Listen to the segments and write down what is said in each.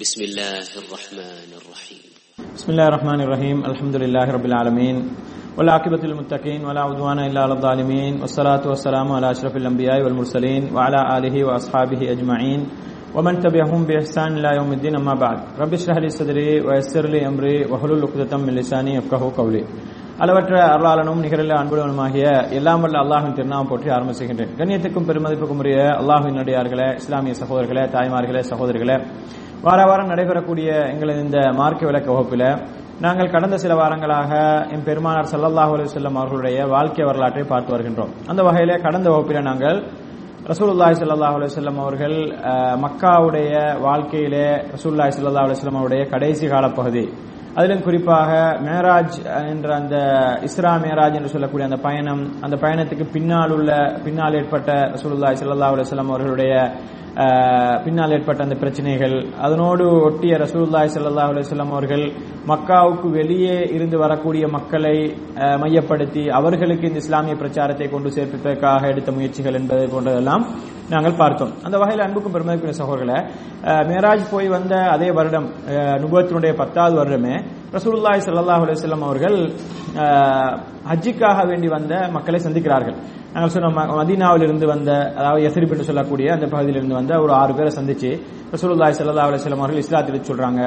بسم الله الرحمن الرحيم بسم الله الرحمن الرحيم الحمد لله رب العالمين والعاقبة للمتقين ولا عدوان إلا على الظالمين والصلاة والسلام على أشرف الأنبياء والمرسلين وعلى آله وأصحابه أجمعين ومن تبعهم بإحسان إلى يوم الدين أما بعد رب اشرح لي صدري ويسر لي أمري واحلل عقدة من لساني يفقهوا قولي அளவற்ற அருளாளனும் நிகரில் அன்புடனுமாகிய எல்லாம் வல்ல அல்லாஹின் திருநாமம் போற்றி ஆரம்பிச்சுகின்றேன் கண்ணியத்துக்கும் பெருமதிப்புக்கும் உரிய அல்லாஹின் நடிகார்களே இஸ்லாமிய சகோதரர்களே தாய்மார்களே சகோதரர்களே வார வாரம் நடைபெறக்கூடிய எங்களது இந்த மார்க்க விளக்க வகுப்பில் நாங்கள் கடந்த சில வாரங்களாக என் பெருமானார் சல்லல்லாஹு அலி செல்லம் அவர்களுடைய வாழ்க்கை வரலாற்றை பார்த்து வருகின்றோம். அந்த வகையிலே கடந்த வகுப்பில் நாங்கள் ரசூலுல்லாஹி சல்லாஹ் அலுவலம் அவர்கள் மக்காவுடைய வாழ்க்கையிலே ரசூல்லாய் ஸல்லல்லாஹு அலுவலம் அவருடைய கடைசி காலப்பகுதி அதிலும் குறிப்பாக மேராஜ் என்ற அந்த இஸ்ரா மேராஜ் என்று சொல்லக்கூடிய அந்த பயணம் அந்த பயணத்துக்கு பின்னால் உள்ள பின்னால் ஏற்பட்ட ரசூலுல்லாஹி ஸல்லல்லாஹு அலுவலம் அவர்களுடைய பின்னால் ஏற்பட்ட அந்த பிரச்சனைகள் அதனோடு ஒட்டிய ரசூல்லாய் சல்லா அலைஹி அவர்கள் மக்காவுக்கு வெளியே இருந்து வரக்கூடிய மக்களை மையப்படுத்தி அவர்களுக்கு இந்த இஸ்லாமிய பிரச்சாரத்தை கொண்டு சேர்ப்பதற்காக எடுத்த முயற்சிகள் என்பது போன்றதெல்லாம் நாங்கள் பார்த்தோம். அந்த வகையில் அன்புக்கும் பெருமதிக்குரிய சகோதரர்களே மேராஜ் போய் வந்த அதே வருடம் நுபத்தினுடைய பத்தாவது வருடமே ரசூல்லாய் ஸல்லல்லாஹு அலைஹி அவர்கள் ஹஜ்ஜிக்காக வேண்டி வந்த மக்களை சந்திக்கிறார்கள். நாங்கள் சொன்ன மதீனாவிலிருந்து வந்த அதாவது எசரிப் என்று சொல்லக்கூடிய அந்த பகுதியிலிருந்து வந்த ஒரு ஆறு பேரை சந்திச்சு ரசூலுல்லாய் சல்லா அலைஹி வஸல்லம் அவர்கள் இஸ்லாத்தில் சொல்றாங்க.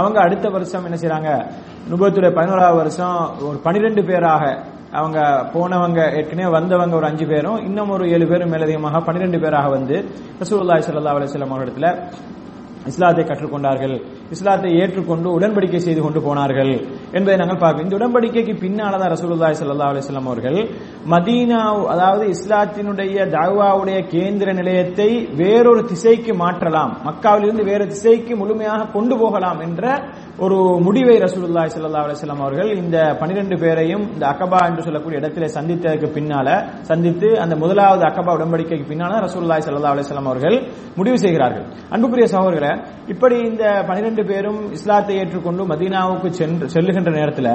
அவங்க அடுத்த வருஷம் என்ன செய்யறாங்க நுபத்துடைய பதினோராவது வருஷம் ஒரு பனிரெண்டு பேராக அவங்க போனவங்க ஏற்கனவே வந்தவங்க ஒரு அஞ்சு பேரும் இன்னும் ஒரு ஏழு பேரும் மேலதிகமாக பன்னிரெண்டு பேராக வந்து ரசூலுல்லாய் சல்லா அலைஹி வஸல்லம் அவர்களிடத்துல இஸ்லாத்தை கற்றுக்கொண்டார்கள். இஸ்லாத்தை ஏற்றுக்கொண்டு உடன்படிக்கை செய்து கொண்டு போனார்கள். என்பதை நாங்கள் பார்ப்போம் இந்த உடன்படிக்கைக்கு பின்னால்தான் ரசூலுல்லாய் சல்லா அலிஸ்லாம் அவர்கள் மதீனா அதாவது இஸ்லாத்தினுடைய தாவாவுடைய கேந்திர நிலையத்தை வேறொரு திசைக்கு மாற்றலாம். மக்காவிலிருந்து வேறு திசைக்கு முழுமையாக கொண்டு போகலாம் என்ற ஒரு முடிவை ரசூலுல்லாஹி சல்லா அலிஸ்லாம் அவர்கள் இந்த 12 பேரையும் இந்த அகபா என்று சொல்லக்கூடிய இடத்திலே சந்தித்ததற்கு பின்னால சந்தித்து அந்த முதலாவது அகபா உடன்படிக்கைக்கு பின்னால ரசூல்லாய் சல்லா அலிஸ்லாம் அவர்கள் முடிவு செய்கிறார்கள். அன்புக்குரிய சகோதரர்களை இப்படி இந்த 12 பேரும் இஸ்லாத்தை ஏற்றுக்கொண்டு மதீனாவுக்கு சென்று செல்லுகின்ற நேரத்தில்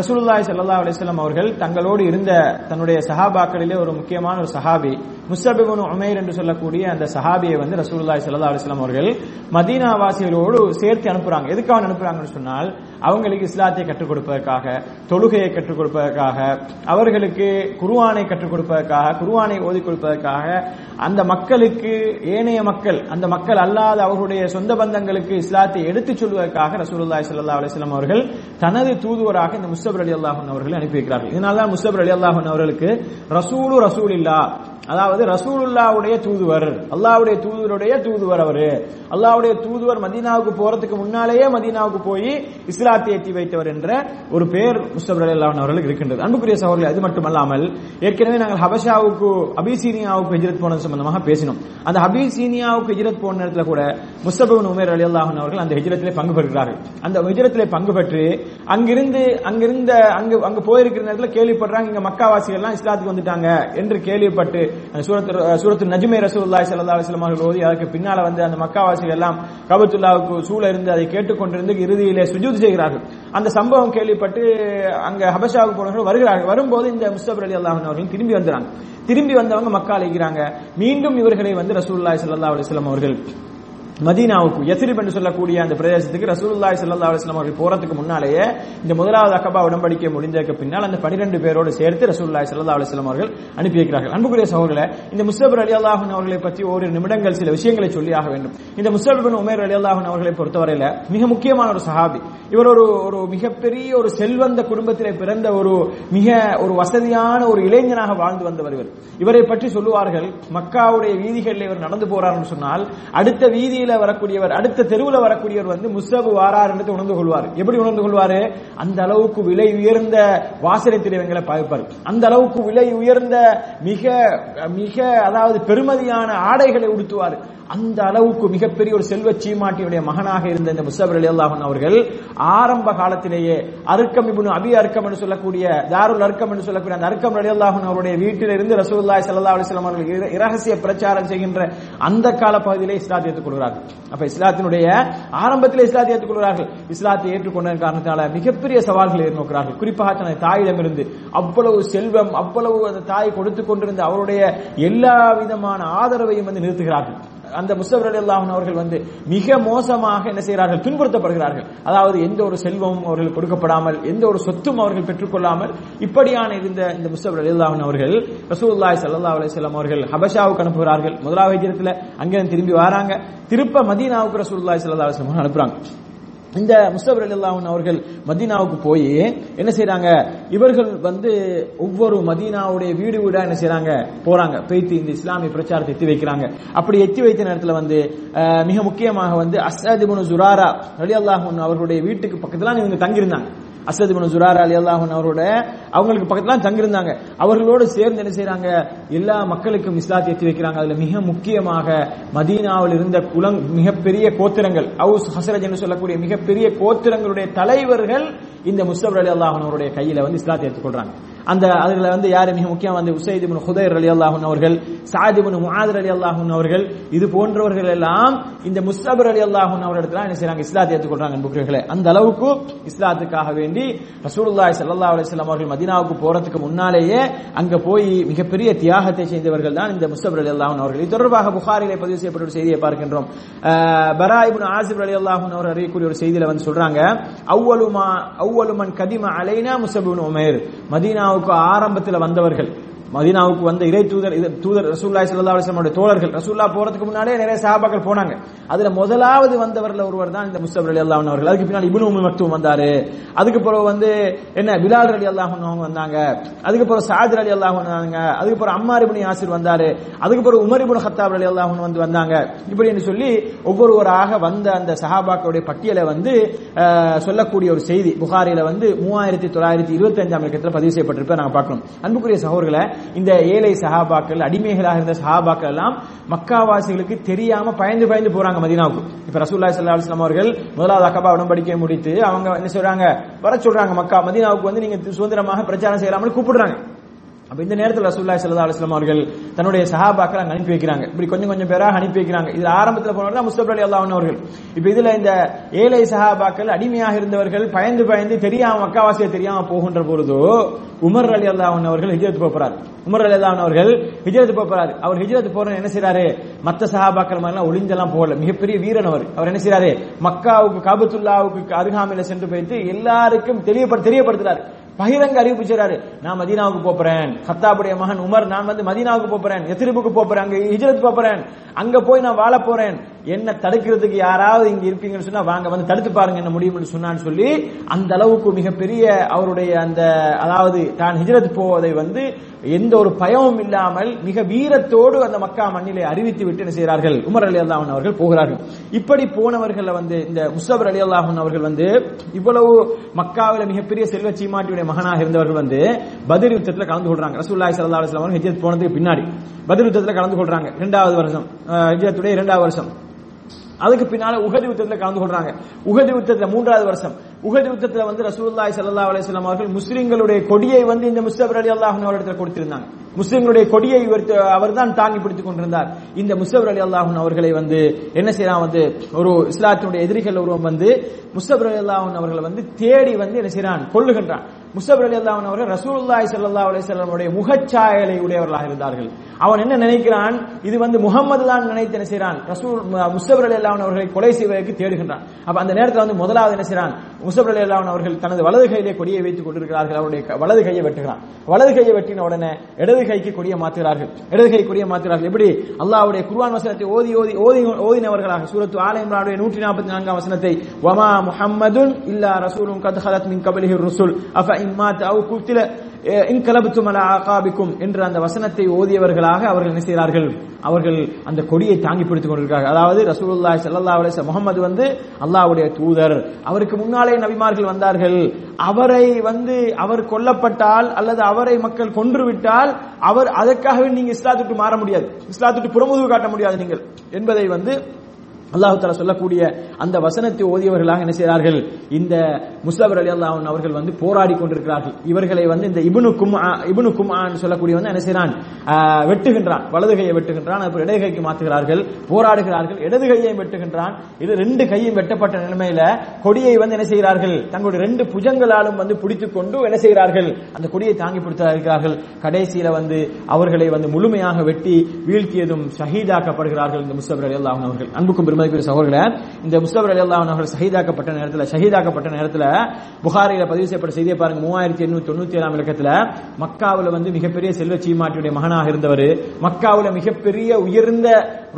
ரசூலுல்லாய் சல்லா அலிஸ்லாம் அவர்கள் தங்களோடு இருந்த தன்னுடைய சஹாபாக்களிலே ஒரு முக்கியமான ஒரு சஹாபி முஸ்அப் உமேர் என்று சொல்லக்கூடிய அந்த சஹாபியை வந்து ரசூலுல்லாய் சல்லா அலிஸ்லாம் அவர்கள் மதீனா வாசிகளோடு சேர்த்து அனுப்புறாங்க. எதுக்காக சொன்னால் அவங்களுக்கு இஸ்லாத்தை கற்றுக் கொடுப்பதற்காக தொழுகையை கற்றுக் கொடுப்பதற்காக அவர்களுக்கு குருவானை கற்றுக் கொடுப்பதற்காக குருவானை ஓதி கொடுப்பதற்காக அந்த மக்களுக்கு ஏனைய மக்கள் அந்த மக்கள் அல்லாத அவர்களுடைய சொந்த பந்தங்களுக்கு இஸ்லாத்தை எடுத்துச் சொல்வதற்காக ரசூலுல்லாய் சல்லா அலிஸ்லாம் அவர்கள் தனது தூதுவராக இந்த முஸ்தபர் அலி அல்லாஹன் அவர்கள் அனுப்பி வைக்கிறார்கள் இதனால்தான் முஸ்தபர் அலி அல்லாஹன் அவர்களுக்கு ரசூலு ரசூல் இல்லா அதாவது ரசூலுல்லாவுடைய தூதுவர் அல்லாவுடைய தூதுவருடைய தூதுவர் அவரு. அல்லாவுடைய தூதுவர் மதீனாவுக்கு போறதுக்கு முன்னாலேயே மதீனாவுக்கு போய் இஸ்லாத்தை ஏற்றி வைத்தவர் என்ற ஒரு பேர் முஸ்தபர் அல்லாஹன் அவர்களுக்கு இருக்கின்றது. அன்புக்குரிய சகோதரர்கள் அது மட்டுமல்லாமல் ஏற்கனவே நாங்கள் ஹபஷாவுக்கு அபிசீனியாவுக்கு ஹிஜரத் போனது சம்பந்தமாக பேசினோம். அந்த அபிசீனியாவுக்கு ஹிஜரத் போன நேரத்தில் கூட முஸ்தபின் உமேர் அலி அல்லாஹன் அவர்கள் அந்த ஹிஜரத்திலே பங்கு பெறுகிறார்கள். அந்த ஹிஜரத்திலே பங்கு பெற்று அங்கிருந்து அங்கிருந்த அங்கு அங்கு போயிருக்கிற நேரத்தில் கேள்விப்படுறாங்க இங்க மக்காவாசிகள் எல்லாம் இஸ்லாத்துக்கு வந்துட்டாங்க என்று கேள்விப்பட்டு அந்த சூரத்து சூரத்து நஜ்மே ரசூலுல்லாஹி ஸல்லல்லாஹு அலைஹி அவர்கள் ஓதி அதற்கு பின்னால வந்து அந்த மக்காவாசிகள் எல்லாம் கபத்துல்லாவுக்கு சூழ இருந்து அதை கேட்டுக்கொண்டிருந்து இறுதியிலே சுஜூத் செய்கிறார்கள். அந்த சம்பவம் கேள்விப்பட்டு அங்க ஹபஷாவுக்கு போனவர்கள் வருகிறார்கள். வரும்போது இந்த முஸ்தபர் அலி அல்லாஹன் அவர்கள் திரும்பி வந்துறாங்க. திரும்பி வந்தவங்க மக்கா அழைக்கிறாங்க மீண்டும் இவர்களை வந்து ரசூல்லாய் ஸல்லல்லாஹு அலைஹி அவர்கள் மதீனாவுக்கு எத்ரிப் என்று சொல்லக்கூடிய அந்த பிரதேசத்துக்கு ரசூலுல்லாய் சல்லா அலைஹி அவர்கள் போறதுக்கு முன்னாலேயே இந்த முதலாவது அக்கபா உடன்படிக்கை முடிந்ததுக்கு பின்னால் அந்த 12 பேரோடு சேர்த்து ரசூல்லாய் சல்லா அலைஹி அவர்கள் அனுப்பி வைக்கிறார்கள். அன்புக்குரிய சகோதரர்களே இந்த முஸ்தபர் அலி அல்லாஹன் அவர்களை பற்றி ஒரு நிமிடங்கள் சில விஷயங்களை சொல்லியாக வேண்டும். இந்த முஸ்தபின் உமேர் அலி அல்லாஹன் அவர்களை பொறுத்தவரையில மிக முக்கியமான ஒரு சஹாபி. இவர் ஒரு ஒரு மிகப்பெரிய ஒரு செல்வந்த குடும்பத்திலே பிறந்த ஒரு மிக ஒரு வசதியான ஒரு இளைஞனாக வாழ்ந்து வந்தவர் இவர். இவரை பற்றி சொல்லுவார்கள் மக்காவுடைய வீதிகளில் இவர் நடந்து போறார் சொன்னால் அடுத்த வீதியில் வரக்கூடியவர் அடுத்த தெருவில் வரக்கூடியவர் வந்து முஸ்தபு வாரார் என்று உணர்ந்து கொள்வார். எப்படி உணர்ந்து கொள்வாரு? அந்த அளவுக்கு விலை உயர்ந்த வாசனை திரைவங்களை பார்ப்பார். அந்த அளவுக்கு விலை உயர்ந்த மிக மிக அதாவது பெருமதியான ஆடைகளை உடுத்துவார். அந்த அளவுக்கு மிகப்பெரிய ஒரு செல்வ சீமாட்டியுடைய மகனாக இருந்த இந்த முசபர் அலி அல்லாஹன் அவர்கள் ஆரம்ப காலத்திலேயே அருக்கம் இபுனு அபி அர்க்கம் என்று சொல்லக்கூடிய தாருல் அர்க்கம் என்று சொல்லக்கூடிய அந்த அர்க்கம் அலி அல்லாஹன் அவருடைய வீட்டில் இருந்து சல்லா அலிஸ்லாம் அவர்கள் இரகசிய பிரச்சாரம் செய்கின்ற அந்த கால பகுதியிலே இஸ்லாத்தை ஏற்றுக்கொள்கிறார்கள் அப்ப இஸ்லாத்தினுடைய ஆரம்பத்தில் இஸ்லாத்தை ஏற்றுக்கொள்கிறார்கள் இஸ்லாத்தை ஏற்றுக்கொண்ட காரணத்தினால மிகப்பெரிய சவால்களை எதிர்நோக்கிறார்கள். குறிப்பாக தனது தாயிடமிருந்து அவ்வளவு செல்வம் அவ்வளவு அந்த தாய் கொடுத்து கொண்டிருந்த அவருடைய எல்லா விதமான ஆதரவையும் வந்து நிறுத்துகிறார்கள். அந்த முஸ்தபர் அலி அல்லாஹன் அவர்கள் வந்து மிக மோசமாக என்ன செய்கிறார்கள்? துன்புறுத்தப்படுகிறார்கள். அதாவது எந்த ஒரு செல்வமும் அவர்கள் கொடுக்கப்படாமல் எந்த ஒரு சொத்தும் அவர்கள் பெற்றுக்கொள்ளாமல் இப்படியான இருந்த இந்த முஸ்தபர் அலி அல்லாஹன் அவர்கள் ரசூல்லாய் சல்லா அலிஸ்லாம் அவர்கள் ஹபஷாவுக்கு அனுப்புகிறார்கள். முதலாவது அங்கே அங்கிருந்து திரும்பி வராங்க. திருப்ப மதீனாவுக்கு ரசூல்லாய் சல்லா அலிஸ்லாம் அனுப்புறாங்க. இந்த முஸ்தபர் அல்லாஹன் அவர்கள் மதீனாவுக்கு போய் என்ன செய்யறாங்க இவர்கள் வந்து ஒவ்வொரு மதீனாவுடைய வீடு வீடா என்ன செய்யறாங்க போறாங்க. போயிட்டு இந்த இஸ்லாமிய பிரச்சாரத்தை எத்தி வைக்கிறாங்க. அப்படி எத்தி வைத்த நேரத்தில் வந்து மிக முக்கியமாக வந்து அசாதிபுன் ஜுராரா அலி அல்லாஹன் அவர்களுடைய வீட்டுக்கு பக்கத்துல இவங்க தங்கியிருந்தாங்க. அசத் இப்னு ஜுரார் அலி அல்லாஹன் அவரோட அவங்களுக்கு பக்கத்துல தங்கியிருந்தாங்க. அவர்களோடு சேர்ந்து என்ன செய்யறாங்க எல்லா மக்களுக்கும் இஸ்லாத்தை எத்தி வைக்கிறாங்க. அதுல மிக முக்கியமாக மதீனாவில் இருந்த குலங் மிகப்பெரிய கோத்திரங்கள் அவுஸ் ஹசரஜ் என்று சொல்லக்கூடிய மிகப்பெரிய கோத்திரங்களுடைய தலைவர்கள் இந்த முஸ்தபர் அலி அல்லாஹன் அவருடைய கையில வந்து இஸ்லாத்தை எடுத்துக்கொள்றாங்க அந்த அதுல வந்து யாரு மிக முக்கியம்? வந்து உசைத் இப்னு ஹுதைர் அலி அல்லாஹன் அவர்கள் சாத் இப்னு அலி அல்லாஹன் அவர்கள் இது போன்றவர்கள் எல்லாம் இந்த முஸ்தபர் அலி அல்லாஹன் அவரிடத்துல என்ன செய்றாங்க? இஸ்லாத்தை ஏற்றுக்கொள்றாங்க அன்புக்குரியவர்களே அந்த அளவுக்கு இஸ்லாத்துக்காக வேண்டி ரசூலுல்லாஹி ஸல்லல்லாஹு அலைஹி வஸல்லம் அவர்கள் மதீனாவுக்கு போறதுக்கு முன்னாலேயே அங்க போய் மிகப்பெரிய தியாகத்தை செய்தவர்கள் தான் இந்த முஸ்தபர் அலி அவர்கள். இது தொடர்பாக புகாரிலே பதிவு செய்யப்பட்ட ஒரு செய்தியை பார்க்கின்றோம். பரா இப்னு ஆசிப் அலி அல்லாஹன் அவர் அறியக்கூடிய ஒரு செய்தியில வந்து சொல்றாங்க அவ்வளுமா அவ்வளுமன் கதிம அலைனா முஸ்தபின் உமேர். மதீனா மதீனாவுக்கு ஆரம்பத்தில் வந்தவர்கள். மதீனாவுக்கு வந்த இறை தூதர் தூதர் ரசூல்லா சல்லா அலைஹி தோழர்கள் ரசூல்லா போறதுக்கு முன்னாலே நிறைய சாபாக்கள் போனாங்க. அதுல முதலாவது வந்தவர்கள் ஒருவர் தான் இந்த முஸ்தபர் அலி அல்லாஹ் அவர்கள். அதுக்கு பின்னாடி இப்னு உம்மி மக்தூம் வந்தாரு. அதுக்கு பிறகு வந்து என்ன பிலால் அலி அல்லாஹ் அவங்க வந்தாங்க. அதுக்கு பிறகு சாஜர் அலி அல்லாஹ் வந்தாங்க. அதுக்கு பிறகு அம்மார் இபுனி யாசிர் வந்தாரு. அதுக்கு பிறகு உமர் இபுன் ஹத்தாப் அலி அல்லாஹ் வந்து வந்தாங்க. இப்படின்னு சொல்லி ஒவ்வொருவராக வந்த அந்த சஹாபாக்களுடைய பட்டியலை வந்து சொல்லக்கூடிய ஒரு செய்தி. புகாரில வந்து மூவாயிரத்தி தொள்ளாயிரத்தி இருபத்தி அஞ்சாம் இலக்கத்தில் பதிவு செய்யப்பட்டிருப்ப நாங்க பார்க்கணும். அன்புக்குரிய சகோதரர்களை இந்த ஏழை சஹாபாக்கள் அடிமைகளாக இருந்த சஹாபாக்கள் எல்லாம் மக்காவாசிகளுக்கு தெரியாம பயந்து பயந்து போறாங்க மதினாவுக்கு. இப்ப ரசூல்லா ஸல்லல்லாஹு அவர்கள் முதலாவது அக்கபா உடம்படிக்கை முடித்து அவங்க என்ன சொல்றாங்க? வர சொல்றாங்க மக்கா மதீனாவுக்கு வந்து நீங்க சுதந்திரமாக பிரச்சாரம் செய்யலாம்னு கூப்பிடுறாங்க. அப்ப இந்த நேரத்தில் ரசூல்லாய் ஸல்லல்லாஹு அலைஹி அவர்கள் தன்னுடைய சஹாபாக்களை அங்க அனுப்பி வைக்கிறாங்க. இப்படி கொஞ்சம் கொஞ்சம் பேராக அனுப்பி வைக்கிறாங்க. இது ஆரம்பத்தில் போனவர்கள் முஸ்தபர் அலி அல்லாஹ் அவர்கள். இப்ப இதுல இந்த ஏழை சஹாபாக்கள் அடிமையாக இருந்தவர்கள் பயந்து பயந்து தெரியாம மக்காவாசியை தெரியாம போகின்ற பொழுதோ உமர் அலி அல்லாஹ் அவர்கள் ஹிஜரத்து போறார். உமர் அலி அல்லாஹ் அவர்கள் ஹிஜரத்து போறாரு. அவர் ஹிஜரத்து போற என்ன செய்யறாரு மத்த சஹாபாக்கள் மாதிரி எல்லாம் ஒளிஞ்செல்லாம் போகல. மிகப்பெரிய வீரன் அவர். அவர் என்ன செய்யறாரு மக்காவுக்கு காபத்துல்லாவுக்கு அருகாமையில சென்று போயிட்டு எல்லாருக்கும் தெரியப்பட தெரியப்படுத்துறாரு. பகிரங்க அறிவிப்பு செய்றாரு. நான் மதீனாவுக்கு போறேன். ஹத்தாபுடைய மகன் உமர் நான் வந்து மதீனாவுக்கு போறேன். எத்திரிப்புக்கு போறேன். அங்க ஹிஜ்ரத் போறேன். அங்க போய் நான் வாழ போறேன். என்ன தடுக்கிறதுக்கு யாராவது இங்க இருப்பீங்கன்னு சொன்னா வாங்க வந்து தடுத்து பாருங்க என்ன முடியும்னு சொன்னான்னு சொல்லி அந்த அளவுக்கு மிகப்பெரிய அவருடைய அந்த அதாவது தான் ஹிஜ்ரத் போவதை வந்து எந்த ஒரு பயமும் இல்லாமல் மிக வீரத்தோடு அந்த மக்கா மண்ணிலே அறிவித்து விட்டு என்ன செய்கிறார்கள்? உமர் அலி அல்லாஹன் அவர்கள் போகிறார்கள். இப்படி போனவர்கள் வந்து இந்த முஸ்தபர் அலி அல்லாஹன் அவர்கள் வந்து இவ்வளவு மக்காவில் மிகப்பெரிய செல்வ சீமாட்டியுடைய மகனாக இருந்தவர்கள் வந்து பதிர் யுத்தத்தில் கலந்து கொள்றாங்க. ரசூல்லாய் சல்லா அலுவலாம் ஹிஜரத் போனதுக்கு பின்னாடி பதிர் யுத்தத்தில் கலந்து கொள்றாங்க. இரண்டாவது வருஷம் ஹிஜரத்துடைய இரண்டாவது வருஷம். அதுக்கு பின்னால உகதி யுத்தத்தில் கலந்து கொள்றாங்க. உகதி யுத்தத்தில் மூன்றாவது வருஷம். உகதி யுத்தத்தில் வந்து ரசூல்லாய் சல்லா அலிஸ்லாம் அவர்கள் முஸ்லீம்களுடைய கொடியை வந்து இந்த முஸ்தபர் அலி அல்லாஹ் அவரிடத்தில் கொடுத்திருந்தாங்க. முஸ்லீம்களுடைய கொடியை அவர் தான் தாங்கி பிடித்துக் கொண்டிருந்தார். இந்த முஸ்தபர் அலி அல்லாஹன் அவர்களை வந்து என்ன செய்யறான் வந்து ஒரு இஸ்லாத்தினுடைய எதிரிகள் ஒருவன் வந்து முஸ்தபர் அலி அல்லாஹன் அவர்களை வந்து தேடி வந்து என்ன செய்யறான் கொள்ளுகின்றான் முஸ்தபர் அலி அல்லாஹ் அவர்கள் ரசூல்லாய் சல்லா அலைஹி வஸல்லம் முகச்சாயலை உடையவர்களாக இருந்தார்கள். அவன் என்ன நினைக்கிறான்? இது வந்து முகமது தான் நினைத்து என்ன செய்யறான் ரசூல் முஸ்தபர் அலி அல்லாஹ் அவர்களை கொலை செய்வதற்கு தேடுகின்றான். அப்ப அந்த நேரத்தில் வந்து முதலாவது என்ன செய்யறான் முஸ்தபர் அலி அல்லாஹ் அவர்கள் தனது வலது கையிலே கொடியை வைத்துக் கொண்டிருக்கிறார்கள். அவருடைய வலது கையை வெட்டுகிறான். வலது கையை வெட்டின உடனே இடது கைக்கு கொடியை மாற்றுகிறார்கள். இடது கை கொடியை மாற்றுகிறார்கள். எப்படி? அல்லாவுடைய குர்ஆன் வசனத்தை ஓதி ஓதி ஓதி ஓதினவர்களாக சூரத்து ஆலயம்ரானுடைய நூற்றி நாற்பத்தி நான்காம் வசனத்தை வமா முஹம்மதுன் இல்லா ரசூலும் கத் ஹலத் மின் கபலிஹி ருசுல் அஃப இம்மாத் அவு குத்தில இன்கலபத்தும் அலா ஆகாபிக்கும் என்ற அந்த வசனத்தை ஓதியவர்களாக அவர்கள் என்ன செய்கிறார்கள் அவர்கள் அந்த கொடியை தாங்கி பிடித்துக் கொண்டிருக்கிறார்கள். அதாவது ரசூலுல்லா ஸல்லல்லாஹு அலிஸ் முகமது வந்து அல்லாவுடைய தூதர். அவருக்கு முன்னாலே நபிமார்கள் வந்தார்கள். அவரை வந்து அவர் கொல்லப்பட்டால் அல்லது அவரை மக்கள் கொன்று விட்டால் அவர் அதற்காகவே நீங்க இஸ்லாத்துக்கு மாற முடியாது. இஸ்லாத்துக்கு புறமுதுகு காட்ட முடியாது நீங்கள். என்பதை வந்து அல்லாஹு தாலா சொல்லக்கூடிய அந்த வசனத்தை ஓதியவர்களாக என்ன செய்கிறார்கள் இந்த முஸ்லபர் அலி அல்லாஹ் அவர்கள் வந்து போராடி கொண்டிருக்கிறார்கள். இவர்களை வந்து இந்த இபுனு கும்ஆ இபுனு கும்ஆன் சொல்லக்கூடிய வந்து என்ன செய்கிறான் வெட்டுகின்றான். வலது கையை வெட்டுகின்றான். அப்புறம் இடது கைக்கு மாற்றுகிறார்கள். போராடுகிறார்கள். இடது கையை வெட்டுகின்றான். இது ரெண்டு கையும் வெட்டப்பட்ட நிலைமையில கொடியை வந்து என்ன செய்கிறார்கள்? தங்களுடைய ரெண்டு புஜங்களாலும் வந்து பிடித்துக் கொண்டு என்ன செய்கிறார்கள்? அந்த கொடியை தாங்கி பிடித்தார்கள் கடைசியில வந்து அவர்களை வந்து முழுமையாக வெட்டி வீழ்த்தியதும் ஷஹீதாக்கப்படுகிறார்கள் இந்த முஸ்லபர் அலி அல்லாஹ் அவர்கள். அன்புக்கும் பெருமதிக்குரிய சகோதரர்களே இந்த முஸ்தபர் அலி அல்லாஹ் அவர்கள் ஷஹீதாக்கப்பட்ட நேரத்தில் ஷஹீதாக்கப்பட்ட நேரத்தில் புகாரியில் பதிவு செய்யப்பட்ட செய்தியை பாருங்க. மூவாயிரத்தி எண்ணூத்தி தொண்ணூத்தி ஏழாம் இலக்கத்தில் மக்காவில் வந்து மிகப்பெரிய செல்வ சீமாட்டியுடைய மகனாக இருந்தவர் மக்காவில் மிகப்பெரிய உயர்ந்த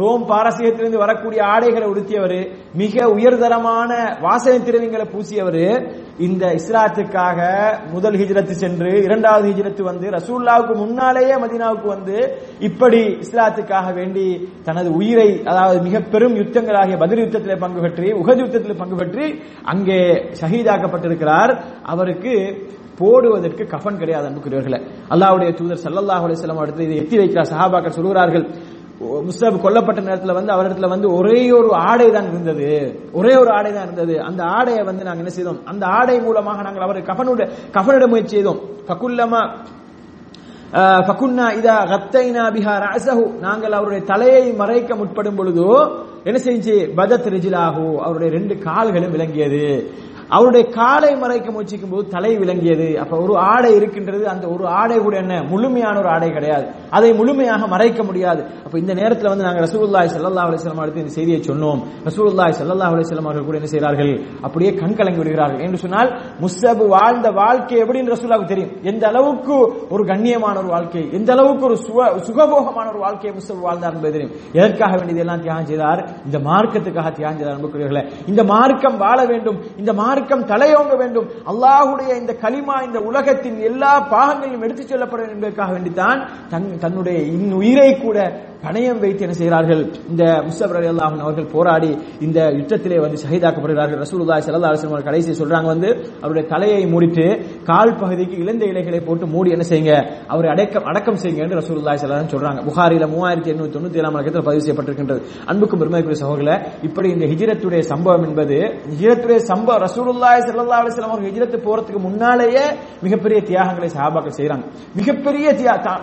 ரோம் பாரசீகத்திலிருந்து வரக்கூடிய ஆடைகளை உடுத்தியவர் மிக உயர்தரமான வாசனை திரவியங்களை பூசியவர் இந்த இஸ்லாத்துக்காக முதல் ஹிஜ்ரத்து சென்று இரண்டாவது ஹிஜ்ரத்து வந்து ரசூல்லாவுக்கு முன்னாலேயே மதீனாவுக்கு வந்து இப்படி இஸ்லாத்துக்காக வேண்டி தனது உயிரை அதாவது மிக பெரும் யுத்தங்களாகிய பதில் யுத்தத்தில் பங்கு பெற்று உகது யுத்தத்தில் பங்கு பெற்று அங்கே ஷஹீதாக்கப்பட்டிருக்கிறார். அவருக்கு போடுவதற்கு கஃன் கிடையாது அன்புக்குரியவர்களே. அல்லாவுடைய தூதர் சல்லல்லாஹ் அலிஸ்லாம் அடுத்து இதை எத்தி வைக்கிறார். சஹாபாக்கள் சொல்கிறார்கள் முஸ்தப் கொல்லப்பட்ட நேரத்தில் வந்து அவரிடத்துல வந்து ஒரே ஒரு ஆடை தான் இருந்தது. ஒரே ஒரு ஆடை தான் இருந்தது. அந்த ஆடையை வந்து நாங்கள் என்ன செய்தோம்? அந்த ஆடை மூலமாக நாங்கள் அவரை கஃபனுடைய கஃபனிட முயற்சி செய்தோம். பக்குல்லமா பகுன்னா இதா கத்தைனா பிஹா அசஹு நாங்கள் அவருடைய தலையை மறைக்க முற்படும் பொழுது என்ன செஞ்சு? பதத் ரிஜிலாஹு அவருடைய ரெண்டு கால்களும் விளங்கியது. அவருடைய காலை மறைக்க முயற்சிக்கும் போது தலை விளங்கியது. அப்ப ஒரு ஆடை இருக்கின்றது அந்த ஒரு ஆடை கூட என்ன? முழுமையான ஒரு ஆடை கிடையாது. அதை முழுமையாக மறைக்க முடியாது. அப்ப இந்த நேரத்தில் வந்து நாங்கள் ரசூல்லாய் ஸல்லல்லாஹு அலிஸ்லாம் அடுத்து இந்த செய்தியை சொன்னோம். ரசூல்லாய் ஸல்லல்லாஹு அலிஸ்லாம் அவர்கள் கூட என்ன செய்கிறார்கள்? அப்படியே கண் கலங்கி விடுகிறார்கள். என்று சொன்னால் முஸ்தபு வாழ்ந்த வாழ்க்கை எப்படின்னு ரசூலுல்லாஹ்வுக்கு தெரியும். எந்த அளவுக்கு ஒரு கண்ணியமான ஒரு வாழ்க்கை எந்த அளவுக்கு ஒரு சுக- சுகபோகமான ஒரு வாழ்க்கையை முஸ்தபு வாழ்ந்தார் என்பது தெரியும். எதற்காக வேண்டியது எல்லாம் தியாகம் செய்தார்? இந்த மார்க்கத்துக்காக தியாகம் செய்தார் அன்புக்குரியவர்களே. இந்த மார்க்கம் வாழ வேண்டும். இந்த மார்க்கம் தலையோங்க வேண்டும். அல்லாஹுடைய இந்த களிமா இந்த உலகத்தின் எல்லா பாகங்களையும் எடுத்துச் செல்லப்பட வேண்டும் என்பதற்காக வேண்டித்தான் தன் தன்னுடைய இன் உயிரை கூட பணயம் வைத்து என்ன செய்கிறார்கள்? இந்த முஸ்தபர் அலி அல்லாஹன் அவர்கள் போராடி இந்த யுத்தத்திலே வந்து ஷஹீதாக்கப்படுகிறார்கள். ரசூலுல்லாஹி ஸல்லல்லாஹு அலைஹி அவர்கள் கடைசி சொல்றாங்க வந்து அவருடைய தலையை மூடிட்டு கால் பகுதிக்கு இழந்த இலைகளை போட்டு மூடி என்ன செய்யுங்க? அவரை அடக்கம் அடக்கம் செய்யுங்க என்று ரசூலுல்லாஹி ஸல்லல்லாஹு சொல்றாங்க. புகாரில மூவாயிரத்தி எண்ணூத்தி தொண்ணூத்தி ஏழாம் இலக்கத்தில் பதிவு செய்யப்பட்டிருக்கின்றது. அன்புக்கும் பெருமைக்குரிய சகோதரர்களே இப்படி இந்த ஹிஜிரத்துடைய சம்பவம் என்பது ஹிஜிரத்துடைய சம்பவம் ரசூலுல்லாஹி ஸல்லல்லாஹு அலைஹி அவர்கள் ஹிஜிரத்து போறதுக்கு முன்னாலேயே மிகப்பெரிய தியாகங்களை சஹாபாக்கள் செய்யறாங்க மிகப்பெரிய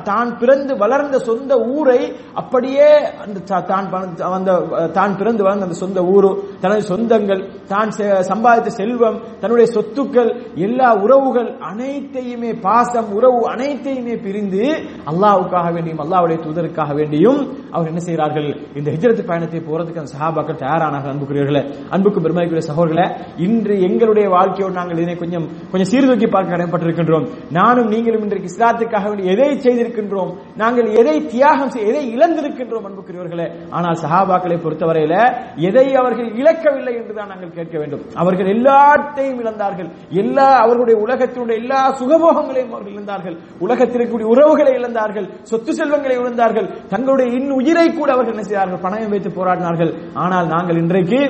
தான் பிறந்து வளர்ந்த சொந்த ஊரை அப்படியே அந்த தான் பண- அந்த தான் பிறந்து வளர்ந்த அந்த சொந்த ஊரு தனது சொந்தங்கள் தான் செ- சம்பாதித்த செல்வம் தன்னுடைய சொத்துக்கள் எல்லா உறவுகள் அனைத்தையுமே பாசம் உறவு அனைத்தையுமே பிரிந்து அல்லாவுக்காக வேண்டியும் அல்லாவுடைய தூதருக்காக வேண்டியும் அவர் என்ன செய்கிறார்கள்? இந்த ஹிஜ்ரத் பயணத்தை போறதுக்கு அந்த சஹாபாக்கள் தயாரானார்கள். அன்புக்குரியவர்களே அன்புக்கு பெருமைக்குரிய சகோதரர்களே இன்று எங்களுடைய வாழ்க்கையோடு நாங்கள் இதனை கொஞ்சம் கொஞ்சம் சீர்தூக்கி பார்க்க கடமைப்பட்டிருக்கின்றோம். நானும் நீங்களும் இன்றைக்கு இஸ்லாத்துக்காக வேண்டி எதை செய்திருக்கின்றோம்? நாங்கள் எதை தியாகம் எதை எதை இழந்திருக்கின்றோம் அன்புக்குரியவர்களே. ஆனால் சஹாபாக்களை பொறுத்தவரையில எதை அவர்கள் இழக்கவில்லை என்றுதான் நாங்கள் கேட்க வேண்டும். அவர்கள் எல்லாத்தையும் இழந்தார்கள். எல்லா அவர்களுடைய உலகத்தினுடைய எல்லா சுகபோகங்களையும் அவர்கள் இழந்தார்கள். உலகத்தில் இருக்கக்கூடிய உறவுகளை இழந்தார்கள். சொத்து செல்வங்களை இழந்தார்கள். தங்களுடைய இன் உயிரை கூட அவர்கள் என்ன செய்தார்கள்? பணம் வைத்து போராடினார்கள். ஆனால் நாங்கள் இன்றைக்கு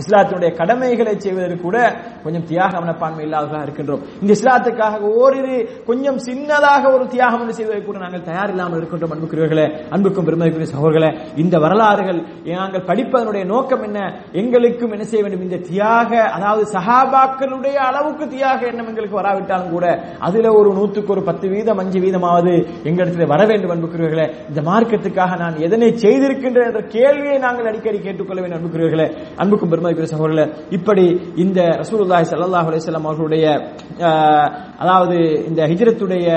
இஸ்லாத்தினுடைய கடமைகளை செய்வதற்கு கூட கொஞ்சம் தியாக மனப்பான்மை இல்லாதவர்களாக இருக்கின்றோம். இந்த இஸ்லாத்துக்காக ஓரிரு கொஞ்சம் சின்னதாக ஒரு தியாகம் ஒன்று செய்வதற்கு கூட நாங்கள் தயார் இல்லாமல் இருக்கின்றோம் அன்புக்குரியவர்களே அன்புக்கும் பெருமதிக்குரிய சகோதரர்களே. இந்த வரலாறுகள் நாங்கள் படிப்பதனுடைய நோக்கம் என்ன? எங்களுக்கும் என்ன செய்ய வேண்டும்? இந்த தியாக அதாவது சஹாபாக்களுடைய அளவுக்கு தியாக எண்ணம் எங்களுக்கு வராவிட்டாலும் கூட அதுல ஒரு நூற்றுக்கு ஒரு பத்து வீதம் அஞ்சு வீதமாவது எங்களிடத்தில் வர வேண்டும் அன்புக்குரியவர்களே இந்த மார்க்கத்துக்காக நான் எதனை செய்திருக்கின்றேன் என்ற கேள்வியை நாங்கள் அடிக்கடி கேட்டுக்கொள்ள வேண்டும் அன்புக்குரியவர்களே அன்புக்கும் பெருமதிக்குரிய சகோதரர்களே இப்படி இந்த ரசூலுல்லாஹி ஸல்லல்லாஹு அலைஹி வஸல்லம் அவர்களுடைய அதாவது இந்த ஹிஜரத்துடைய